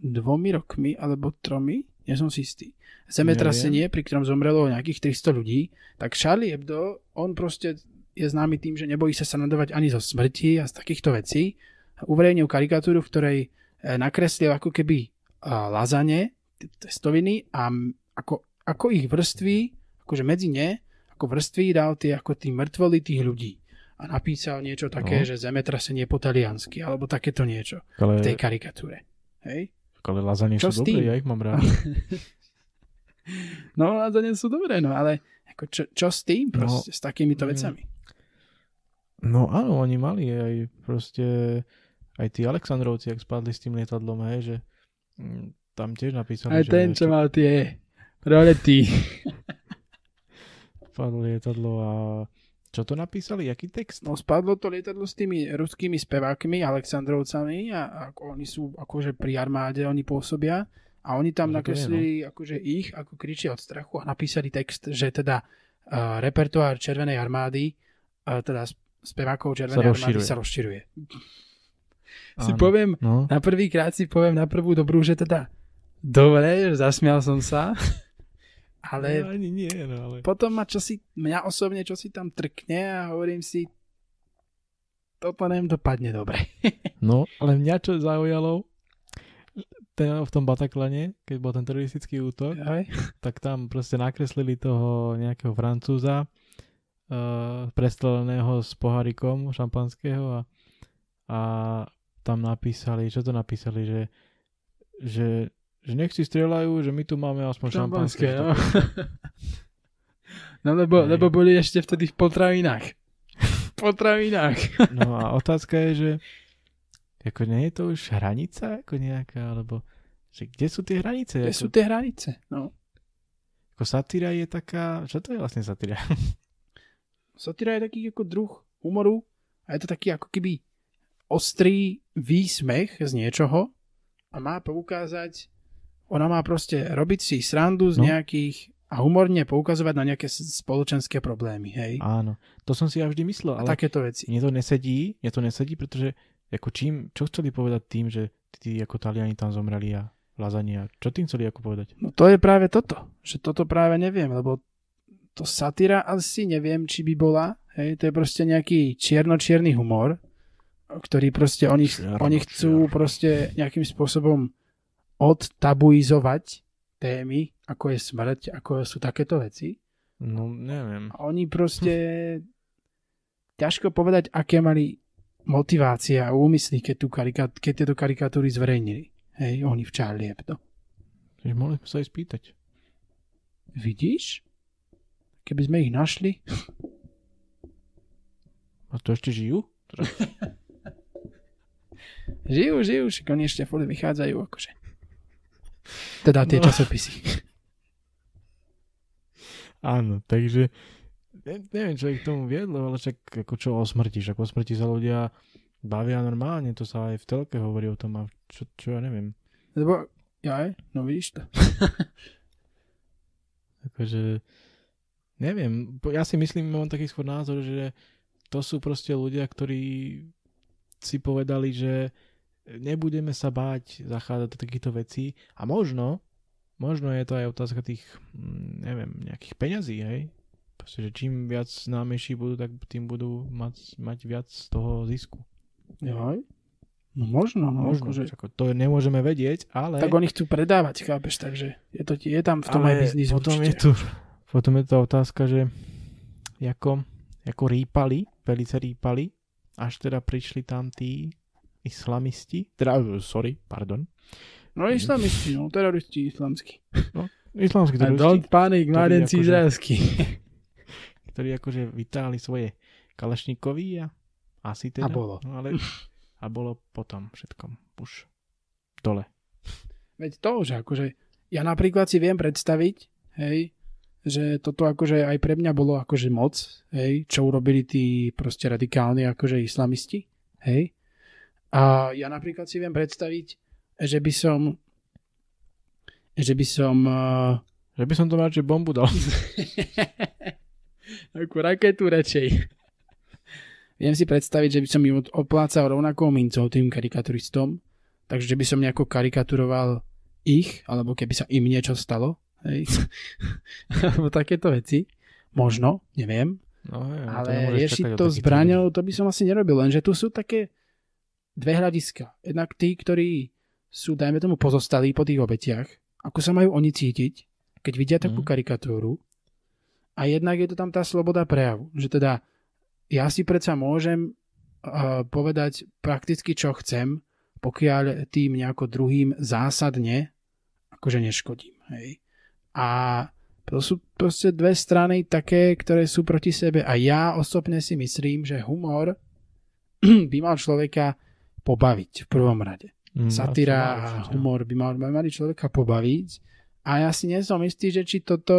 dvomi rokmi alebo tromi, nie som si istý, zemetrasenie, pri ktorom zomrelo nejakých 300 ľudí, tak Charlie Hebdo, on proste je známy tým, že nebojí sa sanadovať ani zo smrti a z takýchto vecí. Uverejnil karikatúru, v ktorej eh, nakreslil ako keby lazane testoviny a ako, ako ich vrství, akože medzi ne, ako vrství dal tie ako tí mŕtvoly tých ľudí. A napísal niečo také, no. že zemetrasenie po taliansky, alebo takéto niečo ale... v tej karikatúre. Hej? Ale lazanie čo sú dobré, ja ich mám rád. no, lazanie sú dobré, no ale ako čo, čo s tým no, proste, no, s takýmito vecami? No áno, oni mali aj proste aj tí Aleksandrovci, ak spadli s tým lietadlom, hej, že mm, tam tiež napísali, Aj ten, čo mal tie rolety. Spadlo lietadlo a čo to napísali? Jaký text? No spadlo to lietadlo s tými ruskými spevákmi, Aleksandrovcami a, a oni sú akože pri armáde, oni pôsobia a oni tam no, nakreslili no. akože ich, ako kričia od strachu a napísali text, že teda uh, repertoár Červenej armády, uh, teda spevákov Červenej sa armády sa rozširuje. si poviem, no. na prvý krát si poviem na prvú dobrú, že teda Dobre, zasmial som sa. Ale, no, ani nie, no, ale... potom ma čosi, mňa osobne čo si tam trkne a hovorím si, toto nem dopadne dobre. no, ale mňa čo zaujalo, ten, v tom Bataklane, keď bol ten teroristický útok, Aj. tak tam proste nakreslili toho nejakého francúza uh, prestreleného s pohárikom šampanského a, a tam napísali, čo to napísali, že, že že nech si strieľajú, že my tu máme aspoň šampanské. No. no lebo, lebo boli ešte vtedy v potravinách. V potravinách. no a otázka je, že ako nie je to už hranica ako nejaká, alebo že kde sú tie hranice? Kde ako... sú tie hranice? No. Ako satíra je taká, čo to je vlastne satíra? satíra je taký ako druh humoru a je to taký ako keby ostrý výsmech z niečoho a má poukázať ona má proste robiť si srandu z no. nejakých a humorne poukazovať na nejaké spoločenské problémy, hej? Áno, to som si ja vždy myslel, ale a takéto veci. Mne to nesedí, mne to nesedí, pretože ako čím, čo chceli povedať tým, že tí ako Taliani tam zomreli a lazania, čo tým chceli ako povedať? No to je práve toto, že toto práve neviem, lebo to satyra asi neviem, či by bola. Hej, to je proste nejaký čierno-čierny humor, ktorý proste oni, Čierno, oni chcú čierno. proste nejakým spôsobom odtabuizovať témy, ako je smrť, ako sú takéto veci. No, neviem. A oni proste ťažko povedať, aké mali motivácie a úmysly, keď, tú karika- keď tieto karikatúry zverejnili. Hej, oni v Charlie Hebdo. Čiže mohli sme sa aj spýtať. Vidíš? Keby sme ich našli. A to ešte žijú? Žijú, žijú, však oni ešte furt vychádzajú akože. Teda tie No. časopisy. Áno, takže ne, neviem, čo ich k tomu viedlo, ale však ako čo o smrti, však o smrti sa ľudia bavia normálne, to sa aj v telke hovorí o tom a čo, čo ja neviem. Lebo, ja no vidíš to. Akože, neviem, ja si myslím, mám taký skôr názor, že to sú proste ľudia, ktorí si povedali, že nebudeme sa báť zachádzať do takýchto vecí a možno, možno je to aj otázka tých, mm, neviem, nejakých peňazí, hej? Proste, že čím viac známejší budú, tak tým budú mať, mať viac z toho zisku. Joj. No možno, no. Možno, Akože, ako to nemôžeme vedieť, ale... tak oni chcú predávať, chápeš, takže je, to, je tam v tom aj ale biznis potom určite. je tu, potom je to otázka, že ako, ako rýpali, velice rýpali, až teda prišli tam tí islamisti, teda, eh, sorry, pardon, No islamisti, no teroristi islamskí. islamskí A teroristi, don't panic, ktorí mládenci akože- izraelskí. ktorí akože vytáhli svoje kalašníkovi a asi teda. A bolo. No, ale, a bolo potom všetkom už dole. Veď to, že akože ja napríklad si viem predstaviť, hej, že toto akože aj pre mňa bolo akože moc, hej, čo urobili tí proste radikálni akože islamisti, hej. A ja napríklad si viem predstaviť, že by som že by som uh, Že by som to radšej bombu dal. Akú raketu radšej. Viem si predstaviť, že by som ju oplácal rovnakou mincou tým karikaturistom, takže by som nejako karikaturoval ich, alebo keby sa im niečo stalo, hej, alebo takéto veci. Možno, neviem, No, hej, ale riešiť to zbraňou, to by som asi nerobil, lenže tu sú také dve hľadiska. Jednak tí, ktorí sú, dajme tomu, pozostalí po tých obetiach, ako sa majú oni cítiť, keď vidia takú Mhm. karikatúru. A jednak je to tam tá sloboda prejavu, že teda ja si predsa môžem uh, povedať prakticky, čo chcem, pokiaľ tým nejako druhým zásadne akože neškodím. Hej. A to sú proste dve strany také, ktoré sú proti sebe a ja osobne si myslím, že humor by mal človeka pobaviť v prvom rade. Mm, určite, a humor by mal, by mali človeka pobaviť a ja si nie som istý, že či toto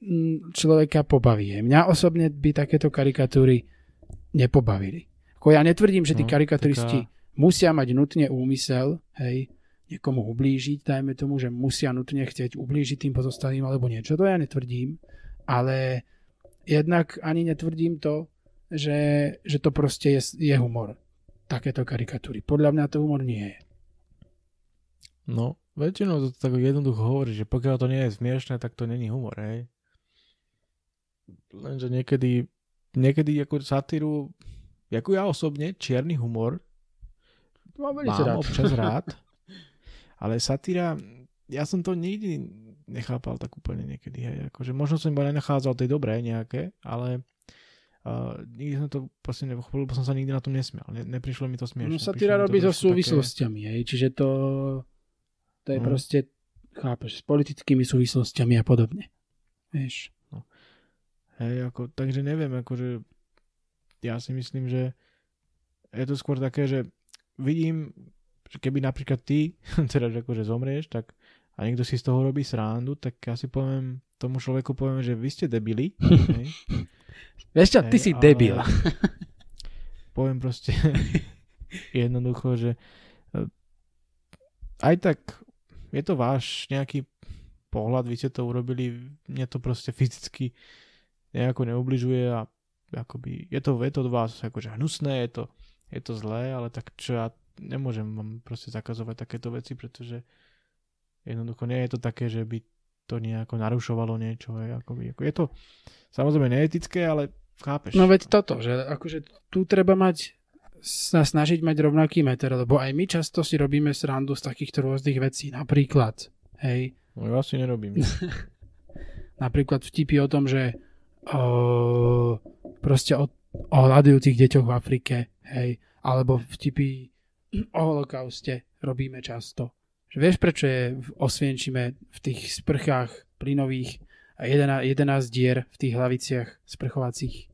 mm, človeka pobaví. Mňa osobne by takéto karikatúry nepobavili. Ako ja netvrdím, že tí No, karikaturisti musia mať nutne úmysel, hej, niekomu ublížiť, dajme tomu, že musia nutne chcieť ublížiť tým pozostalým alebo niečo, to ja netvrdím, ale jednak ani netvrdím to, že, že to proste je, je humor. Takéto karikatúry. Podľa mňa to humor nie je. No, väčšinou to tak jednoducho hovorí, že pokiaľ to nie je smiešné, tak to není humor, hej. Lenže niekedy, niekedy ako satíru, ako ja osobne, čierny humor Mám mám občas rád, ale satíra, ja som to nikdy nechápal tak úplne niekedy, hej. Akože možno som iba nenachádzal tej dobré nejaké, ale uh, nikdy som to proste nepochopil, lebo som sa nikdy na tom nesmial. Ne, neprišlo mi to smiešne. No mi to robí so súvislostiami, hej, čiže to, to je No. proste, chápeš, s politickými súvislostiami a podobne. Vieš. Hej, ako, takže neviem, akože ja si myslím, že je to skôr také, že vidím, že keby napríklad ty, teda že akože zomrieš, tak a niekto si z toho robí srandu, tak ja si poviem, tomu človeku poviem, že vy ste debili. hej, Vieš čo, ty Hej, si ale- debil. poviem proste jednoducho, že e, aj tak je to váš nejaký pohľad, vy ste to urobili, mne to proste fyzicky nejako neubližuje a akoby je to, je to od vás akože hnusné, je to, je to zlé, ale tak čo ja nemôžem vám proste zakazovať takéto veci, pretože jednoducho nie je to také, že by to nejako narušovalo niečo. Hej, akoby, ako je to samozrejme neetické, ale chápeš. No veď toto, že akože tu treba mať sa snažiť mať rovnaký meter, lebo aj my často si robíme srandu z takýchto rôznych vecí. Napríklad, hej, No, ja si nerobím. napríklad vtipy o tom, že o, proste o, o hľadujúcich deťoch v Afrike, hej, alebo vtipy o holokauste robíme často. Že vieš, prečo je v Osvienčime v tých sprchách plynových a 11, 11 dier v tých hlaviciach sprchovacích,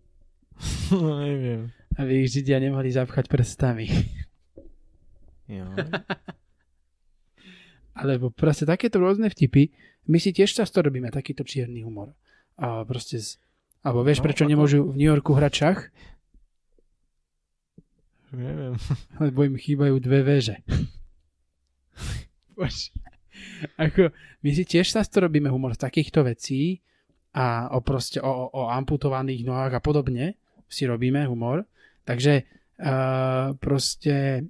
no, neviem. aby ich Židia nemohli zapchať prstami. Jo. Alebo proste takéto rôzne vtipy, my si tiež často robíme takýto čierny humor. A proste z, alebo vieš, No, prečo ako- nemôžu v New Yorku hrať šach? neviem. Lebo im chýbajú dve väže. Bože. Ako, my si tiež často robíme humor z takýchto vecí a o proste o, o amputovaných nohách a podobne si robíme humor. Takže uh, proste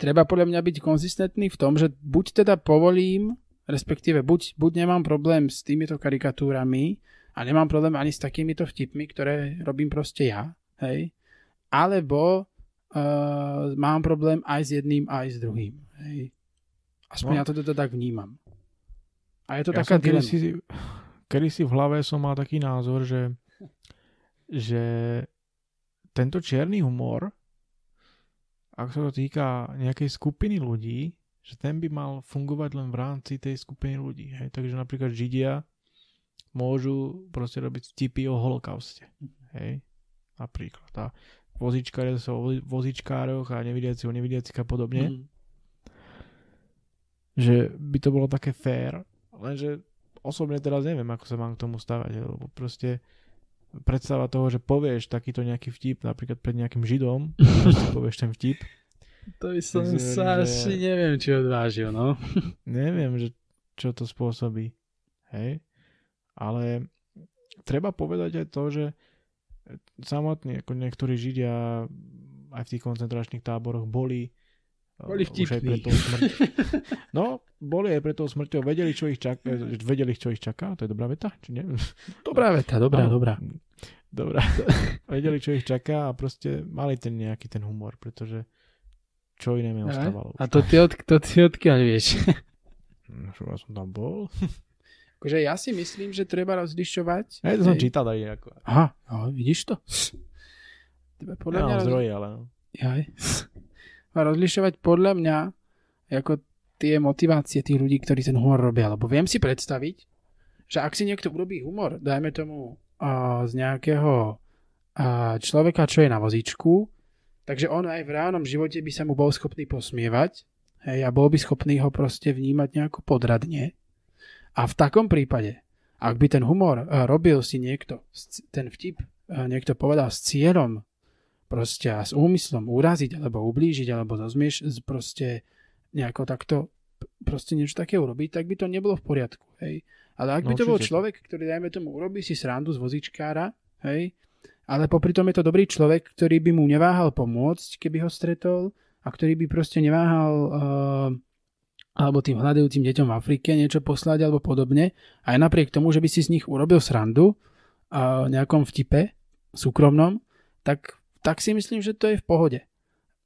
treba podľa mňa byť konzistentný v tom, že buď teda povolím, respektíve buď, buď nemám problém s týmito karikatúrami a nemám problém ani s takýmito vtipmi, ktoré robím proste ja, hej, alebo uh, mám problém aj s jedným, aj s druhým. Hej. Aspoň No. ja to teda tak vnímam. A je to ja taká dilema. kedysi, kedysi v hlave som mal taký názor, že, že tento čierny humor, ak sa to týka nejakej skupiny ľudí, že ten by mal fungovať len v rámci tej skupiny ľudí. Hej? Takže napríklad Židia môžu proste robiť vtipy o holokauste. Hej? Napríklad. A vozičkári sa o vozičkároch a nevidiaci o nevidiacich a podobne. Mhm. Že by to bolo také fair, lenže osobne teraz neviem, ako sa mám k tomu stavať, lebo proste predstava toho, že povieš takýto nejaký vtip napríklad pred nejakým židom, povieš ten vtip, To by som si sa že- asi neviem, či odvážil, no. neviem, že čo to spôsobí, hej, ale treba povedať aj to, že samotní ako niektorí židia aj v tých koncentračných táboroch boli Boli uh, už aj vtipní. pred tou. No, boli aj pred tou smrťou, vedeli, čo ich čaká, vedeli, čo ich čaká, to je dobrá veta, či nie? Dobrá veta, dobrá, Áno. dobrá. Dobrá. vedeli, čo ich čaká a proste mali ten nejaký ten humor, pretože čo iné mi ostávalo. A to ty, od, to ty odkiaľ vieš? Hm, Čo ja som tam bol? akože ja si myslím, že treba rozlišovať. Hej, to som čítal aj ako. Aha, no, vidíš to? Podľa Ja mňa mám zdroje, ale no. Jaj. Rozlišovať podľa mňa ako tie motivácie tých ľudí, ktorí ten humor robia. Lebo viem si predstaviť, že ak si niekto urobí humor, dajme tomu a, z nejakého a, človeka, čo je na vozíčku, takže on aj v reálnom živote by sa mu bol schopný posmievať hej, a bol by schopný ho proste vnímať nejako podradne. A v takom prípade, ak by ten humor a, robil si niekto, ten vtip a, niekto povedal s cieľom proste a s úmyslom uraziť alebo ublížiť alebo zazmieš z- proste nejako takto proste niečo také urobiť, tak by to nebolo v poriadku, hej. Ale ak by No to bol človek, ktorý dajme tomu urobí si srandu z vozičkára, hej, ale popri tom je to dobrý človek, ktorý by mu neváhal pomôcť, keby ho stretol a ktorý by proste neváhal uh, alebo tým hľadajúcim deťom v Afrike niečo poslať alebo podobne, aj napriek tomu, že by si z nich urobil srandu a nejakom vtipe súkromnom, tak, tak si myslím, že to je v pohode.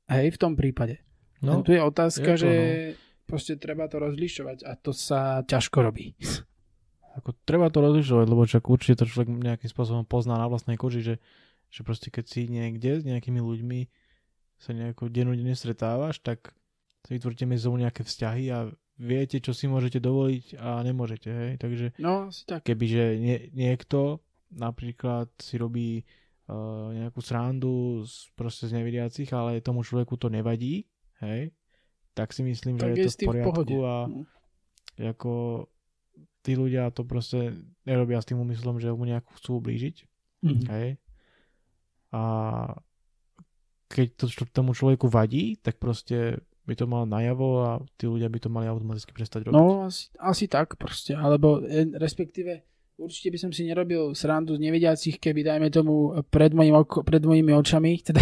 Hej, v tom prípade. No, tu je otázka, je to, že no. proste treba to rozlišovať a to sa ťažko robí. ako treba to rozlišovať, lebo čak určite to človek nejakým spôsobom pozná na vlastnej koži, že, že proste keď si niekde s nejakými ľuďmi sa nejako dennodenne stretávaš, tak si vytvoríte medzi sebou nejaké vzťahy a viete, čo si môžete dovoliť a nemôžete, hej, takže No, asi tak. kebyže nie, niekto napríklad si robí nejakú srandu z, proste z nevidiacich, ale tomu človeku to nevadí, hej, tak si myslím, Tak že je to v v poriadku pohode. a No. ako tí ľudia to proste nerobia s tým úmyslom, že mu nejako chcú ublížiť, Mhm. hej. A keď to tomu človeku vadí, tak proste by to mal najavo a tí ľudia by to mali automaticky prestať robiť. No, asi, asi tak proste, alebo e, respektíve určite by som si nerobil srandu z nevidiacich, keby dajme tomu pred, mojim oko, pred mojimi očami, teda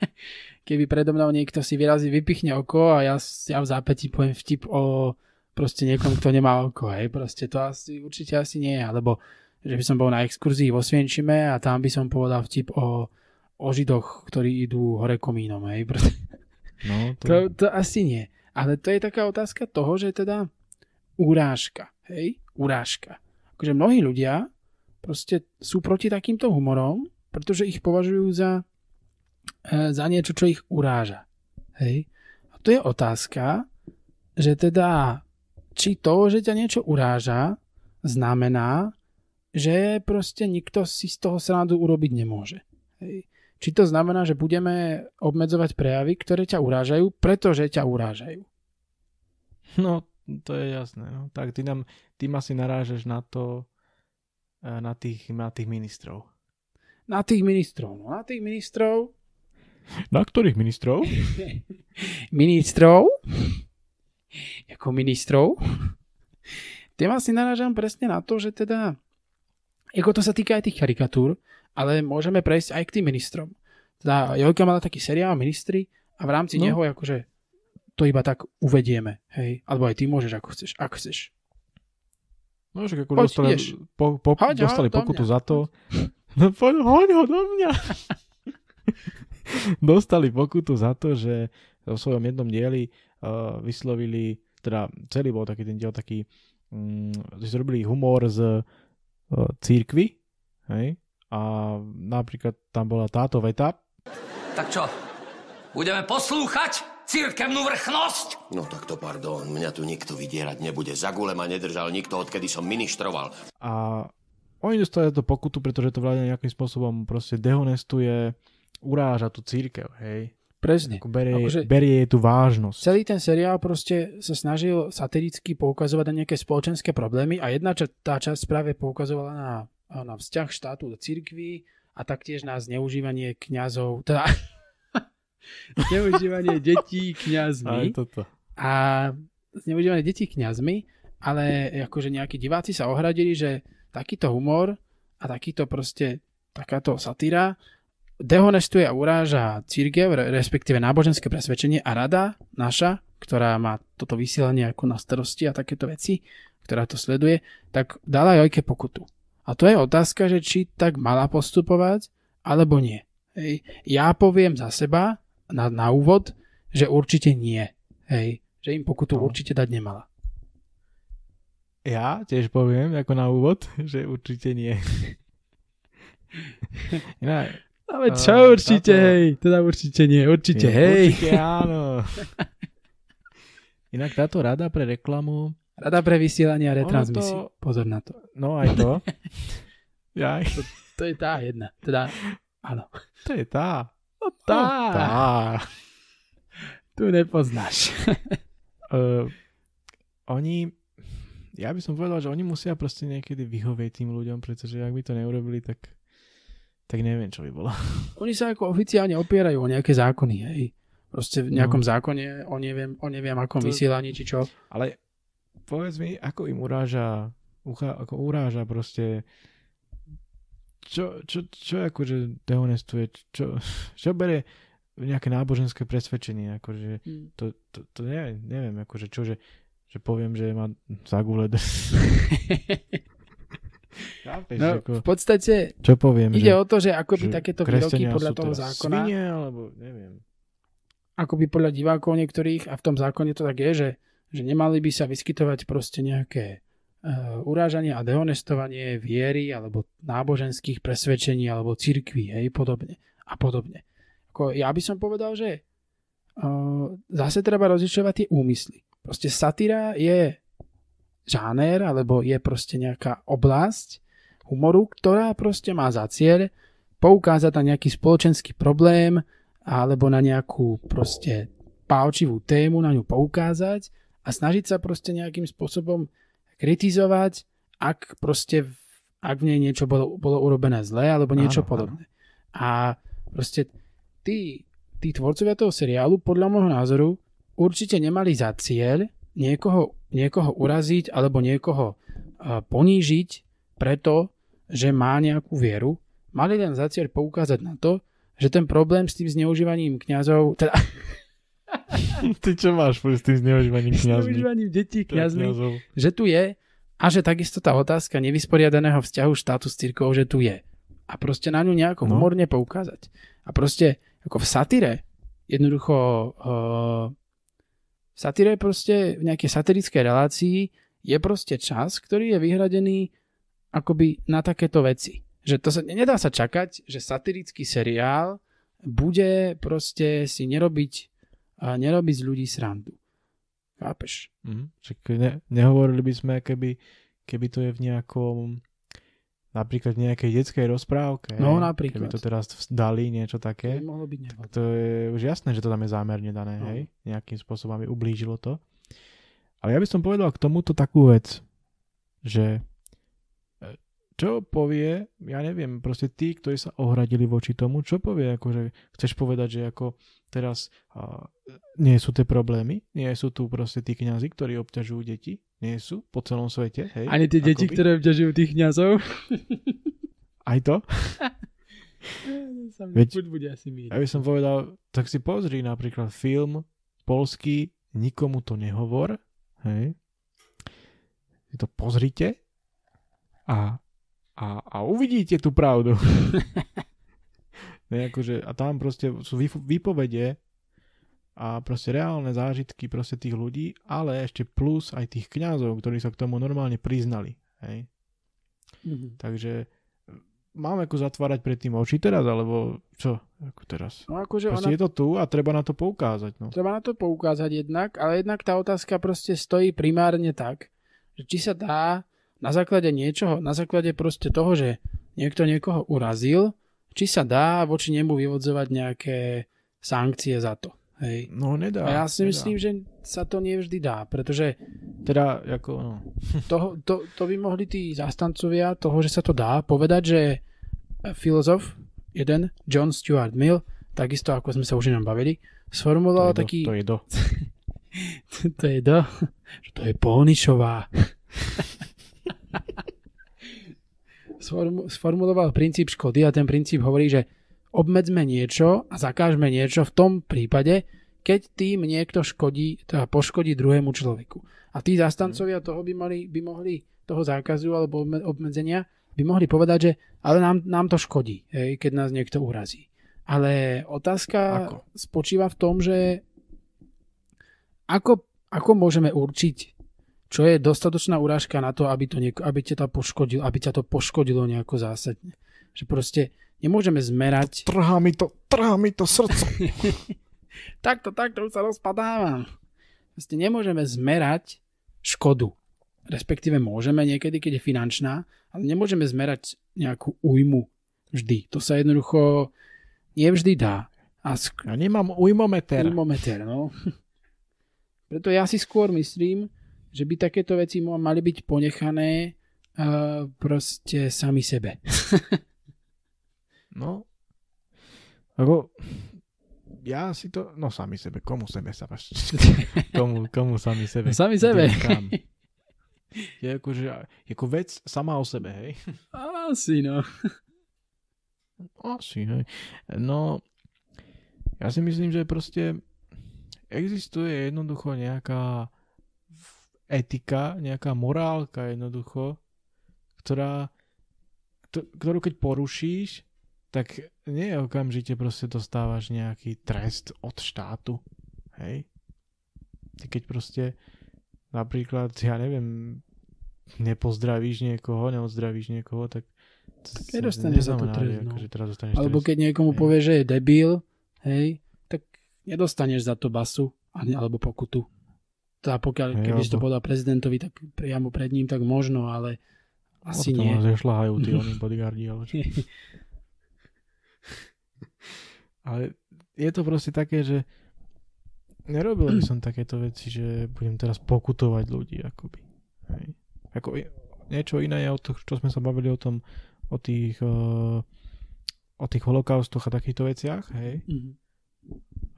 keby predo mnou niekto si vyrazí, vypichne oko a ja, ja v zápäti poviem vtip o proste niekomu, kto nemá oko, hej, proste to asi, určite asi nie, alebo že by som bol na exkurzii vo Svienčime a tam by som povedal vtip o, o židoch, ktorí idú hore komínom, hej, proste. No, to... To, to asi nie. Ale to je taká otázka toho, že teda urážka, hej, urážka. Akože mnohí ľudia proste sú proti takýmto humorom, pretože ich považujú za, e, za niečo, čo ich uráža. Hej. A to je otázka, že teda či to, že ťa niečo uráža, znamená, že proste nikto si z toho srandu urobiť nemôže. Hej. Či to znamená, že budeme obmedzovať prejavy, ktoré ťa urážajú, pretože ťa urážajú. No, to je jasné. No. Tak ty, nám, ty ma si narážeš na to, e, na tých, na tých ministrov. Na tých ministrov. No, na tých ministrov. Na ktorých ministrov? Ministrov. Ako ministrov. Tým asi narážam presne na to, že teda ako to sa týka aj tých karikatúr, ale môžeme prejsť aj k tým ministrom. Teda Jojka mala taký seriál Ministri a v rámci No. neho akože to iba tak uvedieme, hej. Alebo aj ty môžeš, ako chceš, ak chceš. No, že ako Poď, dostali, po, po, Hoď ho dostali do pokutu mňa. za to. No poď, hoď ho do mňa. dostali pokutu za to, že vo svojom jednom dieli uh, vyslovili, teda celý bol taký ten diel taký, mm, že zrobili humor z uh, církvy, hej, a napríklad tam bola táto veta, Tak čo, budeme poslúchať církevnú vrchnosť? No tak to pardon, mňa tu nikto vydierať nebude. Za gule ma nedržal nikto, odkedy som ministroval. a oni dostali to pokutu, pretože to vláda nejakým spôsobom proste dehonestuje, uráža tú církev, hej. Presne. Ako berie, Akože- berie jej tú vážnosť. Celý ten seriál proste sa snažil satiricky poukazovať na nejaké spoločenské problémy a jedna ča- tá časť práve poukazovala na, na vzťah štátu do cirkvi a taktiež na zneužívanie kňazov, teda zneužívanie detí kňazmi a zneužívanie detí kňazmi, ale akože nejakí diváci sa ohradili, že takýto humor a takýto proste takáto satíra dehonestuje a uráža církev, re- respektíve náboženské presvedčenie a rada naša, ktorá má toto vysielanie ako na starosti a takéto veci, ktorá to sleduje, tak dala Jojke pokutu. A to je otázka, že či tak mala postupovať, alebo nie. Hej. Ja poviem za seba na, na úvod, že určite nie. Hej. Že im pokutu No. určite dať nemala. Ja tiež poviem ako na úvod, že určite nie. Iná, Ale čo určite, táto- hej. Teda určite nie, určite, nie, hej. Určite áno. Inak táto rada pre reklamu, Rada pre vysielanie a retransmisiu. to- Pozor na to. no aj to. Jaj, To je tá jedna. Teda, áno. to je tá. No Tá. Tu nepoznáš. Uh, oni, ja by som povedal, že oni musia proste niekedy vyhovieť tým ľuďom, pretože ak by to neurobili, tak tak neviem, čo by bolo. Oni sa ako oficiálne opierajú o nejaké zákony, hej. Proste v nejakom No. zákone, o neviem, o neviem akom To- vysielaní, či čo. Ale povedz mi, ako im uráža, ucha, ako uráža proste čo, čo, čo akože dehonestuje, čo, čo berie nejaké náboženské presvedčenie, akože Hm. to, to, to neviem, neviem, akože čo, že, že poviem, že má za gule Chápeš, No, ako, v podstate čo poviem, ide že, o to, že ako by takéto výroky podľa toho zákona, Svine, alebo neviem. ako by podľa divákov niektorých, a v tom zákone to tak je, že, že nemali by sa vyskytovať proste nejaké uh, urážanie a dehonestovanie viery alebo náboženských presvedčení alebo cirkví, hej, podobne. A podobne. Ako, ja by som povedal, že uh, zase treba rozlišovať tie úmysly. Proste satíra je žáner, alebo je proste nejaká oblasť humoru, ktorá proste má za cieľ poukázať na nejaký spoločenský problém alebo na nejakú proste pálčivú tému, na ňu poukázať a snažiť sa proste nejakým spôsobom kritizovať, ak proste ak v nej niečo bolo, bolo urobené zle alebo niečo Áno, áno. podobné. A proste tí, tí tvorcovia toho seriálu podľa môjho názoru určite nemali za cieľ niekoho, niekoho uraziť alebo niekoho uh, ponížiť preto, že má nejakú vieru. Mali len za cieľ poukázať na to, že ten problém s tým zneužívaním kňazov, teda Ty čo máš s tým zneužívaním kniazmi? Zneužívaním detí. Kňazov. Že tu je a že takisto tá otázka nevysporiadaného vzťahu štátu s církou, že tu je. A proste na ňu nejako No. humorne poukázať. A proste ako v satire jednoducho uh, v satire proste v nejakej satirickej relácii je proste čas, ktorý je vyhradený akoby na takéto veci. Že to sa, nedá sa čakať, že satirický seriál bude proste si nerobiť, a nerobiť z ľudí srandu. Chápeš? Mhm. Však ne, nehovorili by sme, keby, keby to je v nejakom napríklad v nejakej detskej rozprávke. No, napríklad. Keby to teraz dali niečo také. mohlo byť Tak to je už jasné, že to tam je zámerne dané, No. hej? Nejakým spôsobom aby ublížilo to. Ale ja by som povedal k tomuto takú vec, že čo povie, ja neviem, proste tí, ktorí sa ohradili voči tomu, čo povie, akože chceš povedať, že ako teraz a, nie sú tie problémy, nie sú tu proste tí kňazi, ktorí obťažujú deti, nie sú po celom svete, hej? Ani tie deti, ktoré obťažujú tých kniazov. Aj to? Sa Veď- bude asi míriť. Ja by som povedal, tak si pozri napríklad film polský Nikomu to nehovor, hej. Si to pozrite a, a, a uvidíte tú pravdu. ne, akože, a tam proste sú výpovede a proste reálne zážitky proste tých ľudí, ale ešte plus aj tých kňazov, ktorí sa k tomu normálne priznali. Hej. Mhm. Takže máme ako zatvárať pred tým oči teraz, alebo čo? Ako teraz? No akože Proste ona, je to tu a treba na to poukázať. No. treba na to poukázať jednak, ale jednak tá otázka proste stojí primárne tak, že či sa dá na základe niečoho, na základe proste toho, že niekto niekoho urazil, či sa dá voči nemu vyvodzovať nejaké sankcie za to. Hej. No nedá. A ja si nedá. myslím, že sa to nevždy dá, pretože Teda, ako, no. toho, to, to by mohli tí zastancovia toho, že sa to dá, povedať, že filozof, jeden, John Stuart Mill, takisto ako sme sa už inom bavili, sformuloval to, taký... do, to je do. to je do... To je Polnišová. Sformu, sformuloval princíp škody a ten princíp hovorí, že obmedzme niečo a zakážme niečo v tom prípade, keď tým niekto škodí, teda poškodí druhému človeku. A tí zastancovia toho by, mali, by mohli, toho zákazu alebo obme- obmedzenia, by mohli povedať, že ale nám, nám to škodí, hej, keď nás niekto urazí. Ale otázka Ako? spočíva v tom, že ako, ako môžeme určiť, čo je dostatočná urážka na to, aby, to nieko, aby, ťa to poškodilo, aby ťa to poškodilo nejako zásadne. Že proste nemôžeme zmerať Trhá mi to, trhá mi to srdce. takto, takto už sa rozpadávam. Proste nemôžeme zmerať škodu. Respektíve môžeme niekedy, keď je finančná, ale nemôžeme zmerať nejakú újmu vždy. To sa jednoducho nevždy dá. A sk- Ja nemám ujmometer. Termometer, no. Preto ja si skôr myslím, že by takéto veci mali byť ponechané uh, proste sami sebe. No. Ako, ja si to, no sami sebe, komu sebe sa vaš... komu, komu sami sebe. No, sami sebe. Kam? Je akože, ako vec sama o sebe, hej? Asi, no. Asi, hej. No, ja si myslím, že proste existuje jednoducho nejaká etika, nejaká morálka jednoducho, ktorá, kto- ktorú keď porušíš, tak nie okamžite proste dostávaš nejaký trest od štátu. Hej? Ty keď proste napríklad, ja neviem, nepozdravíš niekoho, neodzdravíš niekoho, tak to Tak nedostaneš za to trest, no. akože teraz dostaneš Alebo trest. keď niekomu Hej. povie, že je debil, hej, tak nedostaneš za to basu ani, alebo pokutu. Teda pokiaľ, keby si to povedal prezidentovi, tak priamo pred ním, tak možno, ale asi nie. Zešľahajú tí oni bodyguardi, ale čo. Ale je to proste také, že nerobil by som takéto veci, že budem teraz pokutovať ľudí, akoby. Hej. Ako, niečo iné je o to, čo sme sa bavili o tom, o tých, o tých holokaustoch a takýchto veciach, hej. Mhm.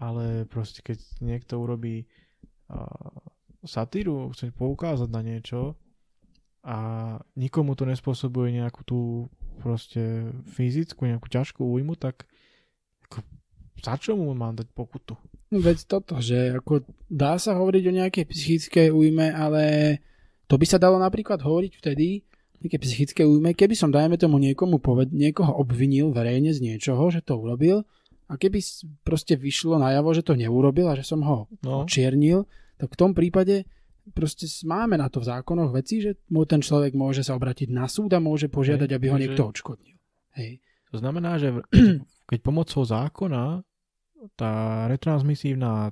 Ale proste keď niekto urobí uh, satíru, chce poukázať na niečo a nikomu to nespôsobuje nejakú tú proste fyzickú, nejakú ťažkú újmu, tak ako, za čo mu mám dať pokutu? veď toto, že ako dá sa hovoriť o nejakej psychickej újme, ale to by sa dalo napríklad hovoriť vtedy, nejaké psychické újme, keby som, dajme tomu, niekomu poved, niekoho obvinil verejne z niečoho, že to urobil a keby proste vyšlo najavo, že to neurobil a že som ho No. očiernil, tak v tom prípade proste máme na to v zákonoch veci, že ten človek môže sa obratiť na súd a môže požiadať, Hej, aby ho niekto odškodnil. Hej. To znamená, že keď pomocou zákona tá retransmisívna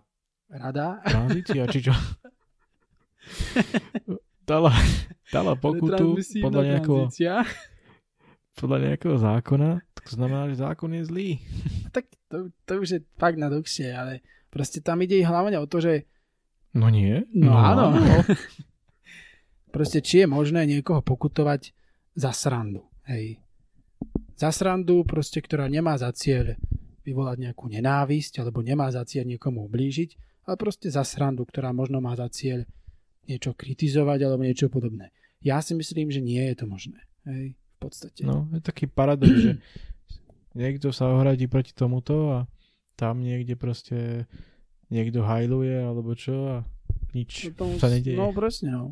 Rada? tranzícia, či čo, dala, dala pokutu podľa nejakého, tranzícia. podľa nejakého zákona, tak to znamená, že zákon je zlý. Tak to, to už je fakt na dlhšie, ale proste tam ide hlavne o to, že No nie. No, áno. proste či je možné niekoho pokutovať za srandu. Hej. Za srandu, proste, ktorá nemá za cieľ vyvolať nejakú nenávisť, alebo nemá za cieľ niekomu ublížiť, ale proste za srandu, ktorá možno má za cieľ niečo kritizovať alebo niečo podobné. Ja si myslím, že nie je to možné. Hej. V podstate. No, je taký paradox, že niekto sa ohradí proti tomuto a tam niekde proste niekto hajluje alebo čo a nič No sa nedieje. No presne, no.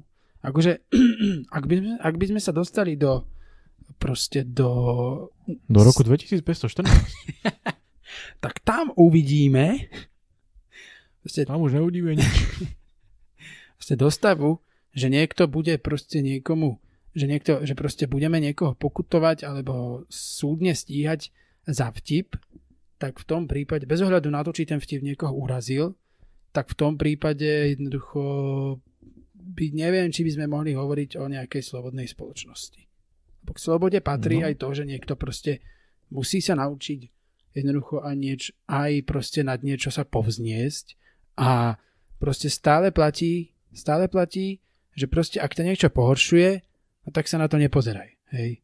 Akože, ak by, sme, ak by sme sa dostali do proste do... Do roku 2514. Tak tam uvidíme proste, Tam už neudíme nič. proste do stavu, že niekto bude proste niekomu, že, niekto, že proste budeme niekoho pokutovať alebo súdne stíhať za vtip, tak v tom prípade, bez ohľadu na to, či ten vtip niekoho urazil, tak v tom prípade jednoducho by, neviem, či by sme mohli hovoriť o nejakej slobodnej spoločnosti. K slobode patrí No. aj to, že niekto proste musí sa naučiť jednoducho aj, nieč, aj proste nad niečo sa povzniesť a proste stále platí, stále platí, že proste ak ťa niečo pohoršuje, no tak sa na to nepozeraj, hej.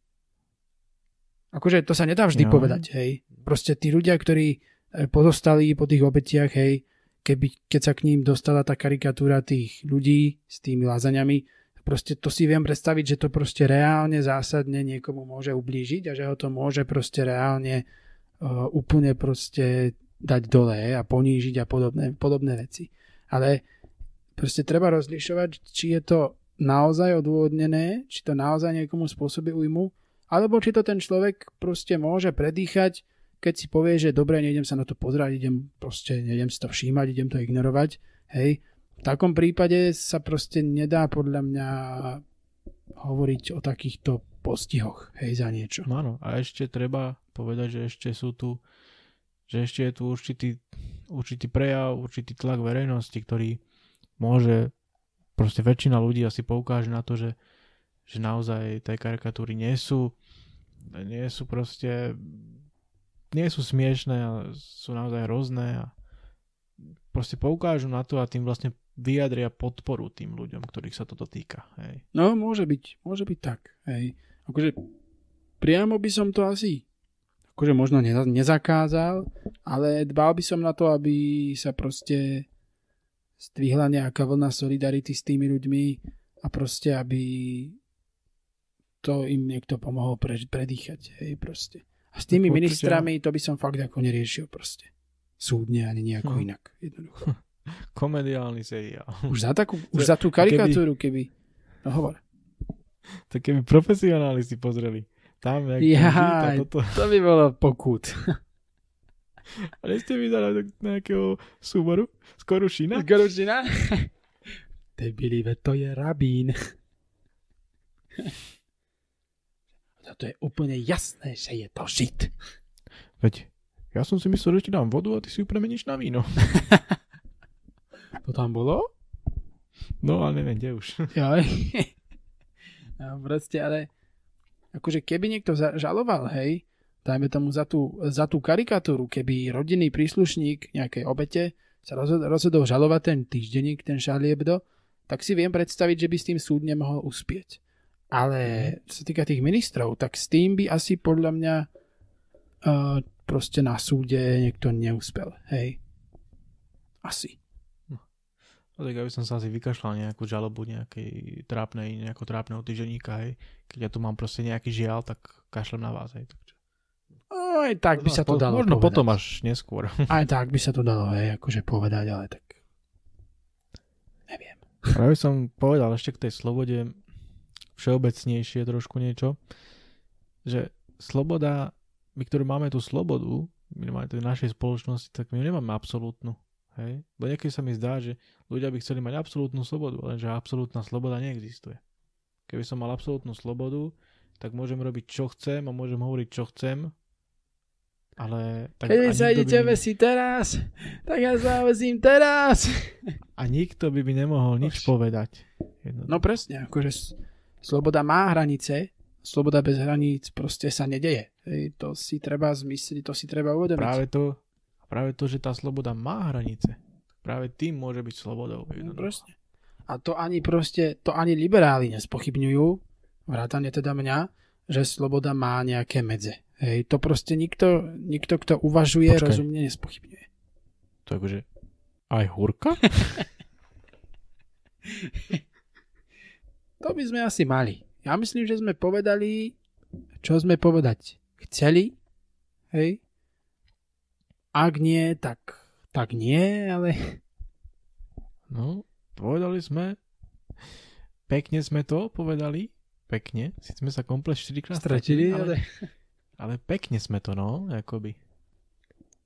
Akože to sa nedá vždy Jo. povedať, hej. Proste tí ľudia, ktorí eh, pozostali po tých obetiach, hej, keby, keď sa k ním dostala tá karikatúra tých ľudí s tými lázaňami, proste to si viem predstaviť, že to proste reálne zásadne niekomu môže ublížiť a že ho to môže proste reálne uh, úplne proste dať dole a ponížiť a podobné, podobné veci. Ale proste treba rozlišovať, či je to naozaj odôvodnené, či to naozaj niekomu spôsobí újmu, alebo či to ten človek proste môže predýchať, keď si povie, že dobre, nejdem sa na to pozerať, idem proste, nejdem si to všímať, idem to ignorovať, hej. V takom prípade sa proste nedá podľa mňa hovoriť o takýchto postihoch, hej, za niečo. No áno, a ešte treba povedať, že ešte sú tu, že ešte je tu určitý, určitý prejav, určitý tlak verejnosti, ktorý môže, proste väčšina ľudí asi poukáže na to, že, že naozaj tie karikatúry nie sú, nie sú proste, nie sú smiešné, ale sú naozaj hrozné a proste poukážu na to a tým vlastne vyjadria podporu tým ľuďom, ktorých sa toto týka. Hej. No, môže byť, môže byť tak, hej. Akože priamo by som to asi akože možno neza- nezakázal, ale dbal by som na to, aby sa proste stvihla nejaká vlna solidarity s tými ľuďmi a proste, aby to im niekto pomohol pre, predýchať, hej, proste. A s tými Tak určite ministrami to by som fakt ako neriešil proste. Súdne ani nejako Hm. inak, jednoducho. Komediálny seriál. Už za, takú, už za tú karikatúru, keby... No hovor. Tak keby profesionáli si pozreli. Tam, jak Jaj. Jaj. toto. To by bolo pokút. A ste vydali nejakého súboru? Z Korušina? Gorušina? Debili, veď to je rabín. A to je úplne jasné, že je to žid. Veď, ja som si myslel, že ti dám vodu a ty si ju premeníš na víno. To tam bolo? No, ale neviem, kde už. Joj. No, proste, ale akože keby niekto žaloval, hej, dajme tomu za tú, za tú karikatúru, keby rodinný príslušník nejakej obete sa rozhod- rozhodol žalovať ten týždenník, ten Charlie Hebdo, tak si viem predstaviť, že by s tým súd nemohol uspieť. Ale čo sa týka tých ministrov, tak s tým by asi podľa mňa uh, proste na súde niekto neúspel. Hej. Asi. No, tak aby som sa asi vykašľal nejakú žalobu nejakej trápnej, nejakého trápneho týždenníka, hej. Keď ja tu mám proste nejaký žiaľ, tak kašlem na vás, hej. Takže... Aj tak by sa to dalo Možno povedať. potom až neskôr. Aj tak by sa to dalo, hej, akože povedať, ale tak... Neviem. Práve som povedal ešte k tej slobode všeobecnejšie trošku niečo, že sloboda, my, ktorú máme tú slobodu, minimálne tej našej spoločnosti, tak my nemáme absolútnu. Hej? Bo niekedy sa mi zdá, že ľudia by chceli mať absolútnu slobodu, lenže absolútna sloboda neexistuje. Keby som mal absolútnu slobodu, tak môžem robiť čo chcem a môžem hovoriť čo chcem, ale... Tak Keď sa nikto by vesiť teraz, tak ja vesím teraz. A nikto by mi nemohol nič Bož. povedať. Jednoducho. No presne, akože sloboda má hranice, sloboda bez hraníc proste sa nedeje. Hej, to si treba zmysliť, to si treba uvedomiť. Práve to, práve to, že tá sloboda má hranice, práve tým môže byť slobodou. No. A to ani proste, to ani liberáli nespochybňujú, vrátane teda mňa, že sloboda má nejaké medze. Hej, to proste nikto, nikto kto uvažuje, Počkaj. rozumne nespochybňuje. To akože aj hurka? To by sme asi mali. Ja myslím, že sme povedali, čo sme povedať chceli. Hej. Ak nie, tak, tak nie, ale No, povedali sme, pekne sme to povedali, pekne, si sme sa komplet 4 krát stratili, ale, ale... pekne sme to, no, akoby.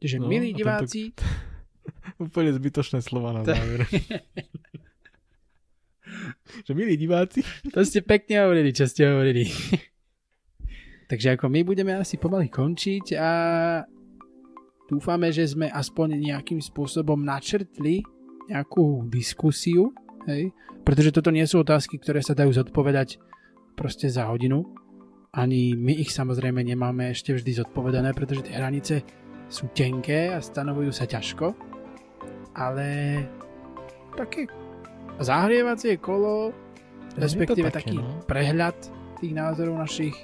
Že No, milí a tento- diváci, Úplne zbytočné slova na záver. že milí diváci, to ste pekne hovorili, čo ste hovorili. Takže ako my budeme asi pomaly končiť a dúfame, že sme aspoň nejakým spôsobom načrtli nejakú diskusiu, hej? pretože toto nie sú otázky, ktoré sa dajú zodpovedať proste za hodinu. Ani my ich samozrejme nemáme ešte vždy zodpovedané, pretože tie hranice sú tenké a stanovujú sa ťažko. Ale také zahrievacie kolo, No, to respektíve také, taký no. prehľad tých názorov našich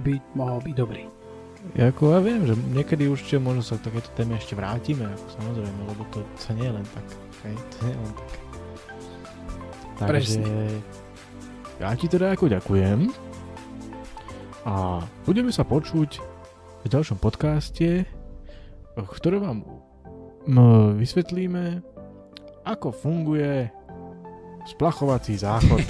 by mohol byť dobrý. Ja ako ja viem, že niekedy určite možno sa k takéto téme ešte vrátime, ako samozrejme, lebo to sa nie je len tak. Okay? To nie je len tak. Takže Presne. ja ti teda ako ďakujem a budeme sa počuť v ďalšom podcaste, v ktorom vám vysvetlíme, ako funguje splachovací záchod.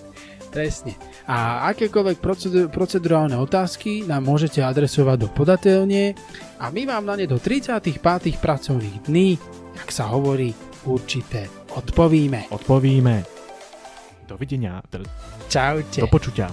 Presne. A akékoľvek procedur- procedurálne otázky nám môžete adresovať do podateľne a my vám na ne do 35. pracovných dní, jak sa hovorí, určite odpovíme. Odpovíme. Dovidenia. Čaute. Do počutia.